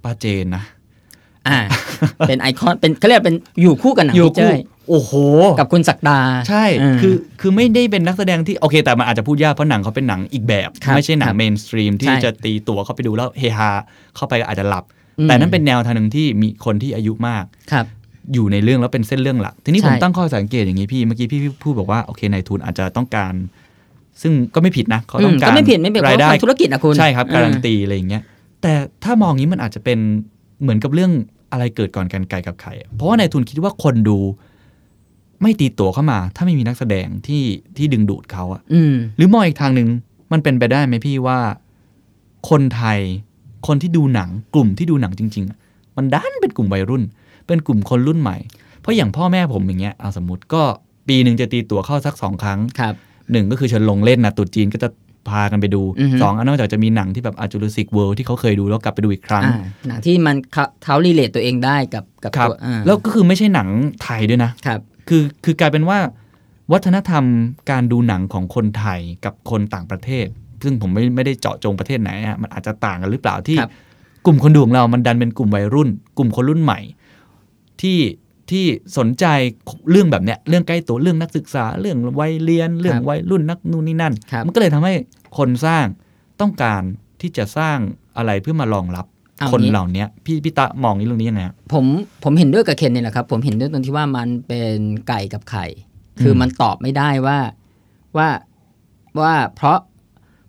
ป้าเจนนะ
อ่า เป็นไอคอนเป็นเขาเรียกเป็นอยู่คู่กับหนังพี่เจ้ย
โอ้โห
กับคุณศักดา
ใช่
ม
คือ คือไม่ได้เป็นนักแสดงที่ โอเค แต่มันอาจจะพูดยาก เพราะหนังเขาเป็นหนังอีกแบบ
ครับ
ไม่ใช่หนังค
รับ
เมนสตรีมที่
ใช่
จะตีตั๋วเข้าไปดูแล้วเฮฮา เข้าไปก็อาจจะหลับ
อืม
แต่นั่นเป็นแนวทางหนึ่งที่มีคนที่อายุมาก
ครับ
อยู่ในเรื่องแล้วเป็นเส้นเรื่องหลัก ทีนี้
ใช่
ผมตั้งข้อสังเกตอย่างนี้พี่ เมื่อกี้พี่พูดบอกว่าโอเคนายทุนอาจจะต้องการ ซึ่งก็ไม่ผิดนะเขาต้องการ
ก็ไม่ผิดไม่ผิดเพ
ราย
ราย
ได้
ทำธุรกิจนะคุณ
ใช่ครับ
เออ
การันตีอะไรอย่างเงี้ย แต่ถ้ามองอย่างนี้มันอาจจะเป็นเหมือนกับเรื่องอะไรเกิดก่อนกันไกลกับใครเพราะว่านายทุนคิดว่าคนดู ไม่ตีตั๋วเข้ามา ถ้าไม่มีนักแสดงที่ที่ดึงดูดเขาอะ
อืม
หรือมองอีกทางหนึ่งมันเป็นไปได้ไหมพี่ว่า คนไทย คนที่ดูหนังกลุ่มที่ดูหนังจริงๆอะมันด้านเป็นกลุ่มวัยรุ่น เป็นกลุ่มคนรุ่นใหม่ เพราะอย่างพ่อแม่ผมอย่างเงี้ยเอาสมมติก็ปีหนึ่งจะตีตั๋วเข้าสักสองครั้ง
ครับ
หนึ่งก็คือเชิญลงเล่นนะตรุษจีนก็จะพากันไปดู
อือฮึ
สองอันนอกจากจะมีหนังที่แบบอาจูรุสิกเวิลด์ที่เขาเคยดูแล้วกลับไปดูอีกครั้ง
อ่าหนังที่มันเขาเขารีเลทตัวเองได้กับกับ
ครับ
ตัวอ่า
แล้วก็คือไม่ใช่หนังไทยด้วยนะ
ครับ
คือคือกลายเป็นว่า วัฒนธรรมการดูหนังของคนไทยกับคนต่างประเทศ ซึ่งผมไม่ไม่ได้เจาะจงประเทศไหนอะมันอาจจะต่างกันหรือเปล่าที่
ครับ
กลุ่มคนดูของเรามันดันเป็นกลุ่มวัยรุ่น กลุ่มคนรุ่นใหม่ ที่ที่สนใจเรื่องแบบเนี้ยเรื่องใกล้ตัวเรื่องนักศึกษา เรื่องวัยเรียน เรื่องวัยรุ่นนักนู่นนี่นั่น
ครับ
มันก็เลยทำให้คนสร้างต้องการที่จะสร้างอะไรเพื่อมารองรับ
เอา
คน
งี้
เหล่านี้พี่พี่ตะมองเรื่องนี้ยังไงฮะ
ผมผมเห็นด้วยกับเคนนี่แหละครับ ผมเห็นด้วยตรงที่ว่ามันเป็นไก่กับไข่ คืออ
ม
มันตอบไม่ได้ว่าว่าว่าเพราะ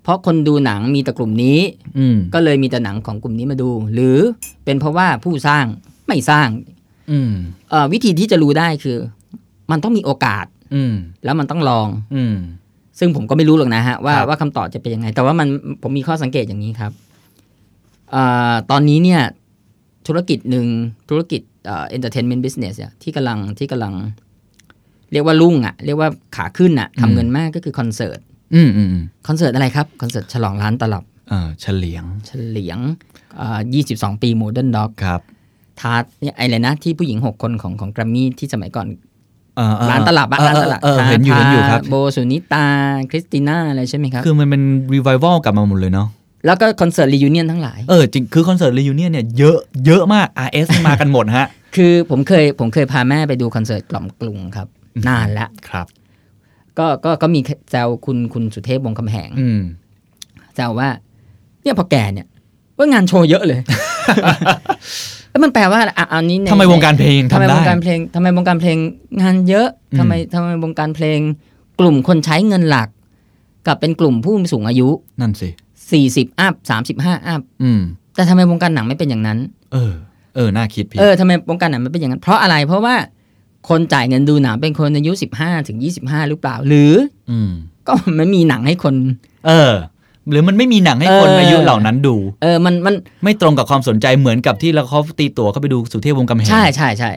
เพราะคนดูหนังมีแต่กลุ่มนี้
อืม
ก็เลยมีแต่หนังของกลุ่มนี้มาดู หรือเป็นเพราะว่าผู้สร้างไม่สร้าง
อืม
เอ่อวิธีที่จะรู้ได้คือ มันต้องมีโอกาส
อืม
แล้วมันต้องลอง
อืม
ซึ่งผมก็ไม่รู้หรอกนะฮะว่า
ครับ
ว่าคำตอบจะเป็นยังไง แต่ว่ามันผมมีข้อสังเกตอย่างนี้ครับเอ่อตอนนี้เนี่ยธุรกิจหนึ่งธุรกิจเอ่อ entertainment business เนี่ยที่กำลังที่กำลัง เรียกว่ารุ่งอะ เรียกว่าขาขึ้นอะทำเงินมากก็คือคอนเสิร์ต
อืมอืมอืม
คอนเสิร์ตอะไรครับ คอนเสิร์ตฉลองล้านตลับ
เออเฉลียง
เฉลียงเอ่อ22ปีโมเดิร์นด็อก
ครับ
ทาร์ตเนี่ยไอะไรนะ ที่ผู้หญิง6คนของของแกรมมี่ที่สมัยก่อน
เออเออ
ล้านตลับอะ
เออ
ล้านตลับ
เออเออเห็นอยู่เห็นอยู่ครับ
โบสุนิตา คริสติน่า อะไรใช่ไหมครับ
คือมันเป็นรีไว v ัลกลับมาหมดเลยเนาะ
แล้วก็คอนเสิร์ต reunion ทั้งหลาย
เออจริง คือคอนเสิร์ต reunion เนี่ยเยอะเยอะมาก RS นี่มากันหมดฮะ
คือผมเคยผมเคยพาแม่ไปดูคอนเสิร์ตกล่อมกรุงครับ นานละ
ครับ
ก็ก็ก็มีแซวคุณคุณสุเทพวงศ์กำแหง
อืม
แซวว่า เนี่ยพอแก่เนี่ยว่างานโชว์เยอะเลย แล้วมันแปลว่าอะไรอะเอานี้ใน
ทำไมวงการเพลง
ทำไม
ทำ
ว
ได้
งการเพลงทำไมวงการเพลงงานเยอะ
อืม
ทำไมทำไมวงการเพลง กลุ่มคนใช้เงินหลัก กับเป็นกลุ่มผู้สูงอายุ
นั่นสิ
40อัพ35อัพ
อืม
แต่ทำไมวงการหนังไม่เป็นอย่างนั้น
เออ เออ น่าคิดพี่
เออทำไมวงการหนังมันเป็นอย่างนั้น เพราะอะไร เพราะว่า คนจ่ายเงินดูหนังเป็นคนอายุ15ถึง25หรือเปล่า หรือ
อืม
ก็มันไม่มีหนังให้คน
เออ หรือมันไม่มีหนังให้คน
เอออ
อายุเหล่านั้นดู
เออมันมัน
ไม่ตรงกับความสนใจเหมือนกับที่เราเขาตีตั๋วเข้าไปดูสุเทพวงศ์กำแหง
ใช่ใช่ใช่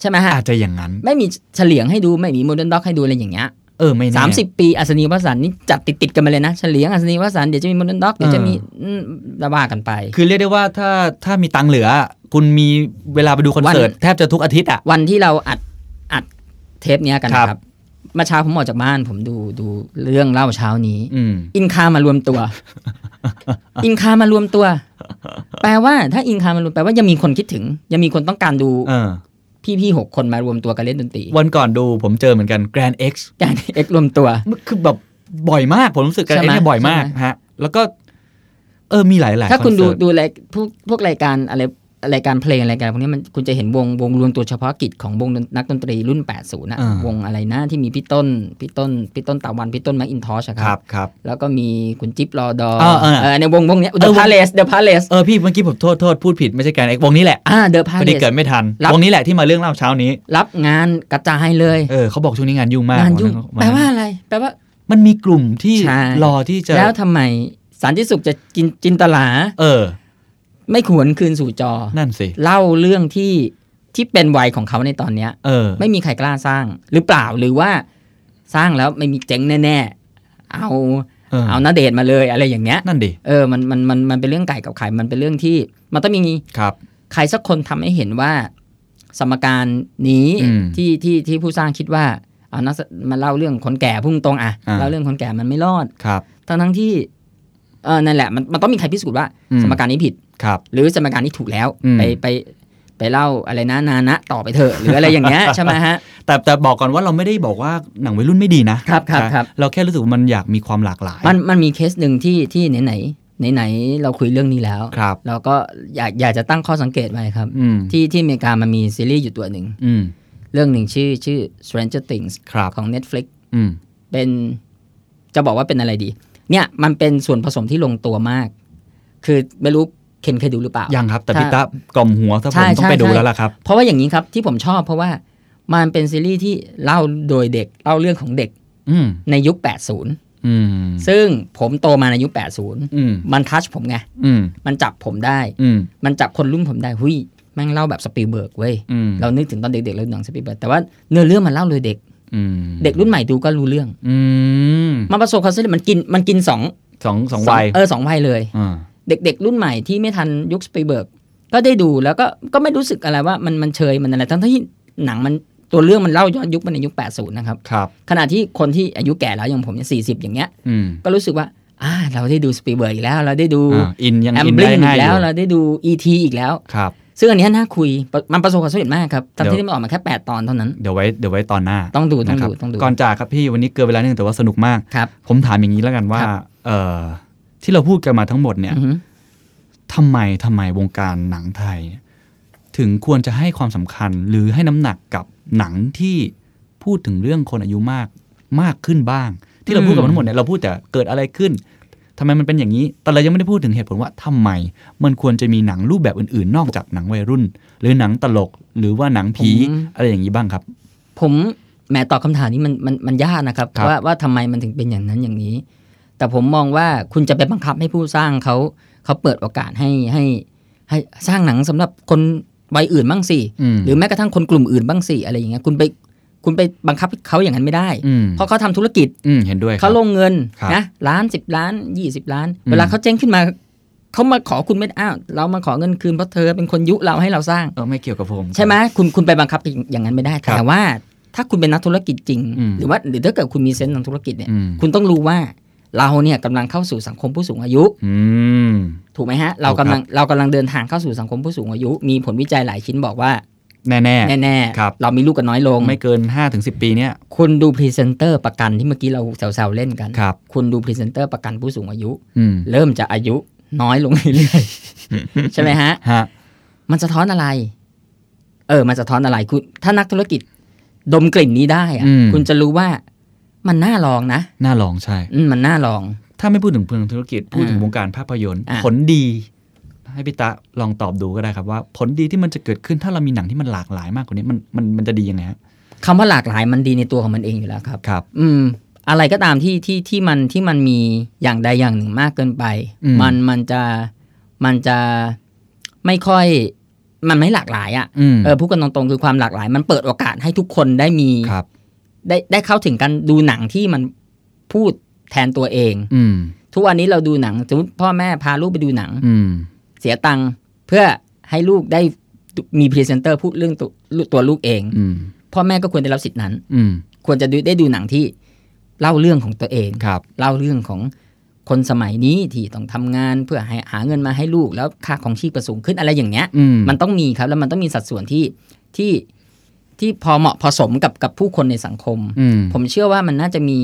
ใช่ไหมฮะ
อาจจะอย่างนั้น
ไม่มีเฉลียงให้ดูไม่มีโมเดิร์นด็อกให้ดูอะไรอย่างเงี้ย
เออไม่แน่
สามสิบปีอัศนีวสันต์นี่จัดติดติดๆกันมาเลยนะเฉลียงอัศนีวสันต์เดี๋ยวจะมีโมเดิร์นด็อกเดี๋ยวจะมีอืมระว่ากันไป
คือเรียกได้ว่าถ้าถ้ามีตังค์เหลือ คุณมีเวลาไปดูคอนเสิร์ต
วัน
แทบจะทุกอาทิตย์อะ
วันที่เราอัดอัด เทปเนี้ยกัน
ครับ
นะครับเมื่อเช้าผมออกจากบ้าน ผมดูดูเรื่องเล่าเช้านี้
อืม
อินคามารวมตัว อินคามารวมตัว แปลว่าถ้าอินคามารวมแปลว่ายังมีคนคิดถึง ยังมีคนต้องการดู
เออ
พี่ๆหกคนมารวมตัวกันเล่นดนตรี
วันก่อนดูผมเจอเหมือนกัน Grand X
การเอ็กรวมตัว
คือแบบบ่อยมาก ผมรู้สึก Grand
ใช่
X
ไหม
เนี่ยบ่อยมาก
ใช่ไหม
ฮะ แล้วก็ เออมีหลายๆ
ถ้าคุณดู
อนเสิร์ต
ดูรายพวกพวกรายการอะไร รายการเพลงรายการพวกนี้มันคุณจะเห็นวงวงรวมตัวเฉพาะกิจของวงนักดนตรีรุ่น 80นะ
อ่าว
งอะไรนะที่มีพี่ต้นพี่ต้นพี่ต้นตะวันพี่ต้นแม็กอินทอชค
ครั
รั
บบครับ
แล้วก็มีคุณจิ๊บรอดอ
อ่าอ่า
เออในวงวงเนี้ย
เอ
เด
อ
อะ
วง
พาเลสเดอะพาเลส
เออพี่เมื่อกี้ผมโทษโทษพูดผิดไม่ใช่ Grand X วงนี้แหละ
อ่าเดอะพา
พอ
เล
ดี
ส
เกิดไม่ทัน
รับ
วงนี้แหละที่มาเรื่องเล่าเช้านี้
รับงานกระจายเลย
เออเขาบอกช่วงนี้งานยุ่งมาก
งานยุ่ง
น
แปลว่าอะไรแปลว่า
มันมีกลุ่มที่
ใช่
รอที่จะ
แล้วทำไมสันติสุขจะจินจินตลา
เออ
ไม่ขวนคืนสู่จอ
นั่นสิ
เล่าเรื่องที่ที่เป็นวัยของเขาในตอนเนี้ย
เออ
ไม่มีใครกล้าสร้างหรือเปล่าหรือว่าสร้างแล้วไม่มีเจ๊งแน่ๆ เอา
เออ
เอานาเดชน์มาเลยอะไรอย่างเงี้ย
นั่นดิ
เออ มัน มัน มัน มันเป็นเรื่องไก่กับไข่ มันเป็นเรื่องที่ มันต้องมี
ครับ
ใครสักคนทำให้เห็นว่า สมการนี้
อืม
ที่ ที่ ที่ผู้สร้างคิดว่า เอานักแสมาเล่าเรื่องคนแก่พุ่งตรงๆอะ
อ่า
เล่าเรื่องคนแก่มันไม่รอด
ครับ
ทั้งทั้งๆที่ เออ นั่นแหละ มัน มันต้องมีใครพิสูจน์ว่า
อืม
สมการนี้ผิด
ครับ
หรือสมการนี้ถูกแล้ว
อืม
ไปไปไปเล่าอะไรนะนานะต่อไปเถอะหรืออะไรอย่างเงี้ยใช่ไหมฮะ
แต่แต่บอกก่อนว่าเราไม่ได้บอกว่าหนังวัยรุ่นไม่ดีนะครับ
ครับครับ
เราแค่รู้สึกว่ามันอยากมีความหลากหลาย
มันมันมีเคสหนึ่งที่ที่ไหนไหนไหนไหนๆเราคุยเรื่องนี้แล้ว
ครับ
เราก็อยากอยากจะตั้งข้อสังเกตไว้ครับ
อืม
ที่ที่อเมริกามันมีซีรีส์อยู่ตัวหนึ่ง
อืม
เรื่องหนึ่งชื่อชื่อ Stranger Things
ครับ
ของ Netflix
อืม
เป็นจะบอกว่าเป็นอะไรดี เนี่ยมันเป็นส่วนผสมที่ลงตัวมาก คือไม่รู้ เคนเคยดูหรือเปล่า
ยังครับ แต่
ถ้า
พี่ตากล่อมหัวถ้าผ
ใช่
มต้องไป
ใช่
ดู
ใช่
แล้วล่ะครับ
เพราะว่าอย่างนี้ครับที่ผมชอบเพราะว่ามันเป็นซีรีส์ที่เล่าโดยเด็กเล่าเรื่องของเด็ก
อืม
ในยุค 80
อืม
ซึ่งผมโตมาในยุค 80
อืม
มันทัชผมไง
อืม
มันจับผมได้
อืม
มันจับคนรุ่นผมได้ หุยแม่งเล่าแบบสปีลเบิร์กเว้ย
อืม
เรานึกถึงตอนเด็กๆเราดูหนังสปีลเบิร์กแต่ว่าเนื้อเรื่องมันเล่าโดยเด็ก
อืม
เด็กรุ่นใหม่ดูก็รู้เรื่อง
อืม
มันประสบความสำเร็จมันกินมันกินสอง
สองสองวัย
เออสองวัยเลย
อ่า
เด็ก ๆ รุ่นใหม่ที่ไม่ทันยุคสปีลเบิร์กก็ได้ดูแล้วก็ก็ไม่รู้สึกอะไรว่ามันมันเชยมันอะไรทั้งที่หนังมันตัวเรื่องมันเล่าย้อนยุคมาในยุค 80 นะครับ
ครับ
ขณะที่คนที่อายุแก่แล้วอย่างผมเนี่ยสี่สิบอย่างเงี้ย
อืม
ก็รู้สึกว่าอ่าเราได้ดูสปีลเบิร์กอีกแล้ว เราได้ดู
อ่าอินยัง
แอม
อิน
บลิ
ได้
ง
ง่า
อี
ย
ก
อ
แล้ว
ยู่
เราได้ดูอีทีอีกแล้ว
ครับ
ซึ่งอันเนี้ยน่าคุย มันประสบความสำเร็จมากครับทั้ง
เดี๋ยว
ที่มันออกมาแค่ 8 ตอนเท่านั้น
เดี๋ยวไว้เดี๋ยวไว้ตอนหน้า
ต้องดูต้อง
นะค
ดู
รับ
ต้องดู
ก่อนจากครับพี่วันนี้เกินเวลาหนึงแต่ว่าสนุกมาก
ครับ
ผมถามอย่างนี้แล้วกันว่า
ครับ
เอ่อ ที่เราพูดกันมาทั้งหมดเนี่ย
อือหือ
ทำไมทำไมวงการหนังไทย ถึงควรจะให้ความสำคัญหรือให้น้ำหนักกับหนังที่พูดถึงเรื่องคนอายุมากมากขึ้นบ้าง ที่เราพูดกันมาทั้งหมดเนี่ยเราพูดแต่เกิดอะไรขึ้นทำไมมันเป็นอย่างนี้ แต่เรายังไม่ได้พูดถึงเหตุผลว่าทำไม มันควรจะมีหนังรูปแบบอื่นๆ นอกจากหนังวัยรุ่น หรือหนังตลก หรือว่าหนังผี
ผม
อะไรอย่างนี้บ้างครับ
ผมแหมตอบคำถามนี้มันมันมันยากนะครับ
ครับ
ว่าว่าทำไมมันถึงเป็นอย่างนั้นอย่างนี้ แต่ผมมองว่าคุณจะไปบังคับให้ผู้สร้างเขาเขาเปิดโอกาสให้ให้ให้สร้างหนังสำหรับคนวัยอื่นบ้างสิ
อืม
หรือแม้กระทั่งคนกลุ่มอื่นบ้างสิอะไรอย่างเงี้ยคุณไปคุณไปบังคับให้เขาอย่างนั้นไม่ได้
อืม
เพราะเขาทำธุรกิจ
อืมเห็นด้วยค
เขา
รับ
ลงเงิน
ครับ
นะล้านสิบล้านยี่สิบล้าน
อืม
เวลาเขาเจ๊งขึ้นมาเขามาขอคุณไม่ได้อ้าวเรามาขอเงินคืนเพราะเธอเป็นคนยุเราให้เราสร้าง
เออไม่เกี่ยวกับผม
ใช่ไหมคุณคุณไปบังคับอย่างนั้นไม่ได้
ครับ
แต่ว่าถ้าคุณเป็นนักธุรกิจจริง
อืม
หรือว่าหรือถ้าเกิดคุณมีเซนส์ทางธุรกิจเนี่ย
อืม
คุณต้องรู้ว่า เราเนี่ยกำลังเข้าสู่สังคมผู้สูงอายุ
อืม
ถูกไหมฮะ
ถูกครับเรา
กำลังเรากำลังเดินทางเข้าสู่สังคมผู้สูงอายุ มีผลวิจัยหลายชิ้นบอกว่า
แน่แน่
แน่
ครับ
ๆเรามีลูกกันน้อยลง
ไม่เกินห้าถึงสิบปีเนี้ย
คุณดูพรีเซนเตอร์ประกันที่เมื่อกี้เราแซวๆเล่นกัน
ครับ
คุณดูพรีเซนเตอร์ประกันผู้สูงอายุ
อืม
เริ่มจะอายุน้อยลงเรื่อยๆใช่ไหมฮะ
ฮะ
มันสะท้อนอะไร เออ มันสะท้อนอะไรคุณถ้านักธุรกิจดมกลิ่นนี้ได้อะ
อืม
คุณจะรู้ว่า มันน่าลองนะ
น่าลองใช่
อืมมันน่าลอง
ถ้าไม่พูดถึงเพื่องธุรกิจพูดถึง
อ่าว
งการภาพยนตร์
อะ
ผลดี ให้พี่ตะลองตอบดูก็ได้ครับว่า ผลดีที่มันจะเกิดขึ้นถ้าเรามีหนังที่มันหลากหลายมากกว่านี้มันมันมันจะดียังไงฮะ
คำว่าหลากหลายมันดีในตัวของมันเองอยู่แล้วครับ
ครับ
อืม อะไรก็ตามที่ที่ที่มันที่มันมีอย่างใดอย่างหนึ่งมากเกินไป
อืม
มันมันจะมันจะไม่ค่อยมันไม่หลากหลายอะ่ะ
อืม
เออพูดกันตรงๆคือความหลากหลาย มันเปิดโอกาสให้ทุกคนได้มี
ครับ
ได้ได้เข้าถึงการดูหนังที่มันพูดแทนตัวเอง
อืม
ทุกวันนี้เราดูหนังสมมติพ่อแม่พาลูกไปดูหนัง
อืม
เสียตังค์เพื่อให้ลูกได้มีพรีเซนเตอร์พูดเรื่องตัวตัวลูกเอง
อืม
พ่อแม่ก็ควรได้รับสิทธินั้น
อืม
ควรจะดูได้ดูหนังที่เล่าเรื่องของตัวเอง
ครับ
เล่าเรื่องของคนสมัยนี้ที่ต้องทำงานเพื่อให้หาเงินมาให้ลูกแล้วค่าครองชีพก็สูงขึ้นอะไรอย่างเงี้ย
อืม
มันต้องมีครับแล้วมันต้องมีสัดส่วนที่ที่ ที่พอเหมาะพอสมกับกับผู้คนในสังคม
อืม
ผมเชื่อว่ามันน่าจะมี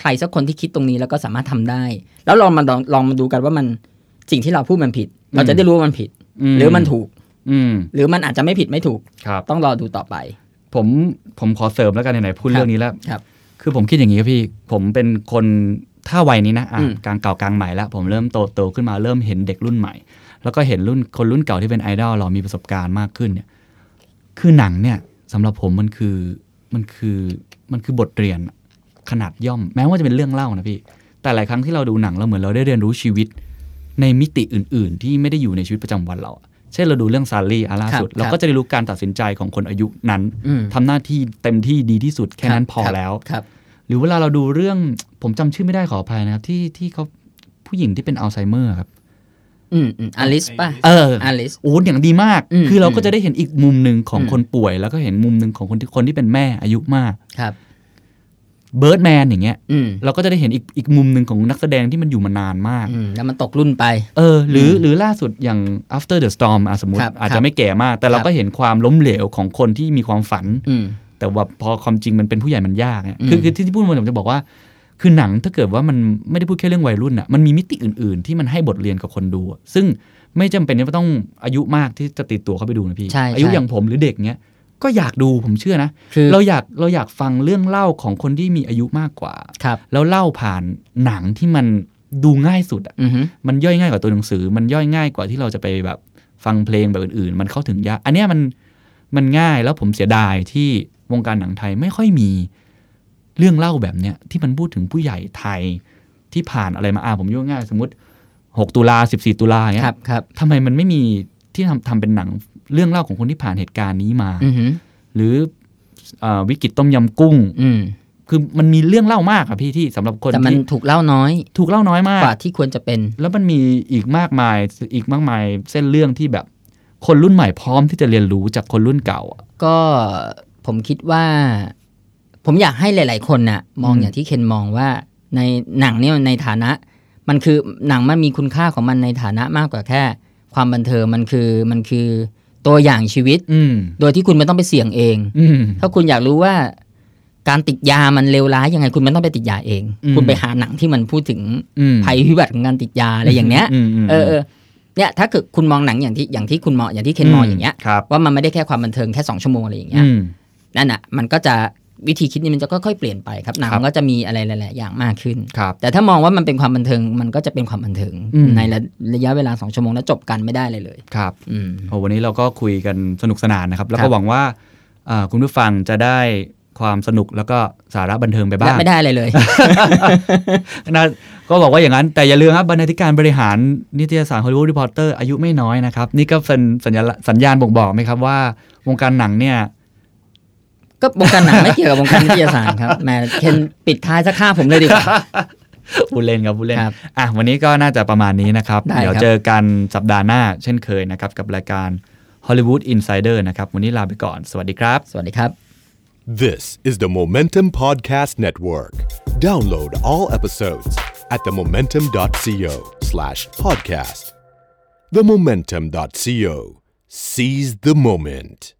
ใครสักคนที่คิดตรงนี้แล้วก็สามารถทำได้ แล้วลองมาลองลองมาดูกันว่ามันสิ่งที่เราพูดมันผิด เราจะได้รู้ว่ามันผิด หรือมันถูก
อืม
หรือมันอาจจะไม่ผิดไม่ถูก
ครับ
ต้องรอดูต่อไป
ผมผมขอเสริมแล้วกันไหนๆพูด
ครับ
เรื่องนี้แล้ว
ครับ
คือผมคิดอย่างนี้ครับพี่ ผมเป็นคนถ้าวัยนี้นะอะ
อืม
กลางเก่ากลางใหม่แล้วผมเริ่มโตโตขึ้นมาเริ่มเห็นเด็กรุ่นใหม่ แล้วก็เห็นรุ่นคนรุ่นเก่าที่เป็นไอดอลเรามีประสบการณ์มากขึ้นเนี่ย คือหนังเนี่ย สำหรับผมมันคือมันคือมันคือบทเรียนขนาดย่อม แม้ว่าจะเป็นเรื่องเล่านะพี่ แต่หลายครั้งที่เราดูหนังเราเหมือนเราได้เรียนรู้ชีวิต ในมิติอื่น ๆ ที่ไม่ได้อยู่ในชีวิตประจำวันเราอะเช่นเราดูเรื่องซารี่อาล่าสุด
ครับ
เราก็จะได้รู้การตัดสินใจของคนอายุนั้น
อืม
ทำหน้าที่เต็มที่ดีที่สุดแค่นั้นพอ
รับ
แล้ว
ครับ
หรือเวลาเราดูเรื่องผมจำชื่อไม่ได้ขออภัยนะครับที่ที่เขาผู้หญิงที่เป็นอัลไซเมอร์ครับ
อืมอืมอลิสป่ะ
เออ
อลิส
โอ้อย่างดีมาก
อืม
คือเราก็จะได้เห็นอีกมุมหนึ่งของ
อืม
คนป่วย แล้วก็เห็นมุมหนึ่งของคนที่คนที่เป็นแม่อายุมาก
ครับ
เบิร์ดแมนอย่างเงี้ย
อืม
เราก็จะได้เห็นอีกอีกมุมหนึ่งของนักแสดงที่มันอยู่มานานมาก
อืมแล้วมันตกรุ่นไป
เออ หรือหรือล่าสุดอย่าง after the storm อะสมมติ
ครับ
อาจจะครั
บ
ไม่แก่มาก แต่เรา
ครับ
ก็เห็นความล้มเหลวของคนที่มีความฝัน
อืม
แต่ว่าพอความจริงมันเป็นผู้ใหญ่มันยากเนี่ย
อืม
คือคือที่ที่พูดมาผมจะบอกว่า คือหนังถ้าเกิดว่ามันไม่ได้พูดแค่เรื่องวัยรุ่นอะมันมีมิติอื่น ๆ ที่มันให้บทเรียนกับคนดูอะซึ่งไม่จำเป็นว่าต้องอายุมากที่จะติดตัวเข้าไปดูนะพี่
ใช่
อายุ
ใช่
อย่างผมหรือเด็กเนี้ยก็อยากดูผมเชื่อนะ
คือ
เราอยากเราอยากฟังเรื่องเล่าของคนที่มีอายุมากกว่า
ครับ
แล้วเล่าผ่านหนังที่มันดูง่ายสุดอะ
อือฮึ
มันย่อยง่ายกว่าตัวหนังสือ มันย่อยง่ายกว่าที่เราจะไปแบบฟังเพลงแบบอื่น ๆ มันเข้าถึงยากอันเนี้ยมันมันง่ายแล้วผมเสียดายที่วงการหนังไทยไม่ค่อยมี เรื่องเล่าแบบเนี้ยที่มันพูดถึงผู้ใหญ่ไทยที่ผ่านอะไรมาอ่าผมยกง่ายสมมติ 6 ตุลา 14 ตุลาอย่างเงี้
ครับ
ย
ครับ
ทำไมมันไม่มีที่ทำทำเป็นหนังเรื่องเล่าของคนที่ผ่านเหตุการณ์นี้มา
อือฮึ
หรืออ่าวิกฤตต้มยำกุ้ง
อืม
คือมันมีเรื่องเล่ามากอะพี่ที่สำหรับคน
แต่มัน
ที่
ถูกเล่าน้อย
ถูกเล่าน้อยมาก
กว่าที่ควรจะเป็น
แล้วมันมีอีกมากมายอีกมากมายเส้นเรื่องที่แบบ คนรุ่นใหม่พร้อมที่จะเรียนรู้จากคนรุ่นเก่าอะ
ก็ผมคิดว่า ผมอยากให้หลาย ๆ คนน่ะมอง
อืม
อย่างที่เคนมองว่าในหนังเนี่ยในฐานะ มันคือหนังมันมีคุณค่าของมันในฐานะมากกว่าแค่ ความบันเทิงมันคือมันคือตัวอย่างชีวิต
อืม
โดยที่คุณไม่ต้องไปเสี่ยงเอง
อืม
ถ้าคุณอยากรู้ว่า การติดยามันเลวร้ายยังไงคุณไม่ต้องไปติดยาเอง
อืม
คุณไปหาหนังที่มันพูดถึง
อืม
ภัยพิบัติของการติดยาอะไรอย่างเนี้ย
มม
เออเออเนี่ยถ้าเกิดคุณมองหนังอย่างที่อย่างที่คุณมองอย่างที่เคนมองอย่างเงี้ย
ครับ
ว่ามันไม่ได้แค่ความบันเทิงแค่สองชั่วโมงอะไรอย่างเงี้ย
อืม
นั่นอะมันก็จะ วิธีคิดนี่มันจะค่อยๆเปลี่ยนไปครับหนัง
ครับ
มันก็จะมีอะไรหลายๆอย่างมากขึ้น
ครับ
แต่ถ้ามองว่ามันเป็นความบันเทิงมันก็จะเป็นความบันเทิง
อืม
ในระระยะเวลาสองชั่วโมงแล้วจบกันไม่ได้เลยเลย
ครับ
อืม
โอ้วันนี้เราก็คุยกันสนุกสนานนะครับ แล้ว
ครั
ก็
บ
หวังว่าอ่าคุณผู้ฟังจะได้ความสนุกแล้วก็สาระบันเทิงไปบ้า
และ
ง
ไม่ได้อะไรเลย
นะก็บอกว่าอย่างนั้น แต่อย่าลืมครับบรรณาธิการบริหารนิตยสารฮอลลีวูดรีพอร์เตอร์อายุไม่น้อยนะครับ นี่ก็เป็นสัญญาสัญญาณบ่งบอกไหมครับว่า วงการหนังเนี่ย
ก็วงการหนังไม่เกี่ยวกับวงการนิตยสารครับแหมเคนปิดท้ายสักข้าผมเลยดีกว่า
พูดเล่นครับพูดเล่น
ครับ
อะวันนี้ก็น่าจะประมาณนี้นะครับ
ได้
เดี๋ยว
ครับ
เจอกันสัปดาห์หน้าเช่นเคยนะครับ กับรายการ Hollywood Insider นะครับ วันนี้ลาไปก่อน สวัสดีครับ
สวัสดีครับ
This is the Momentum Podcast Network. Download all episodes at themomentum.co slash podcast. Themomentum.co. Seize the moment.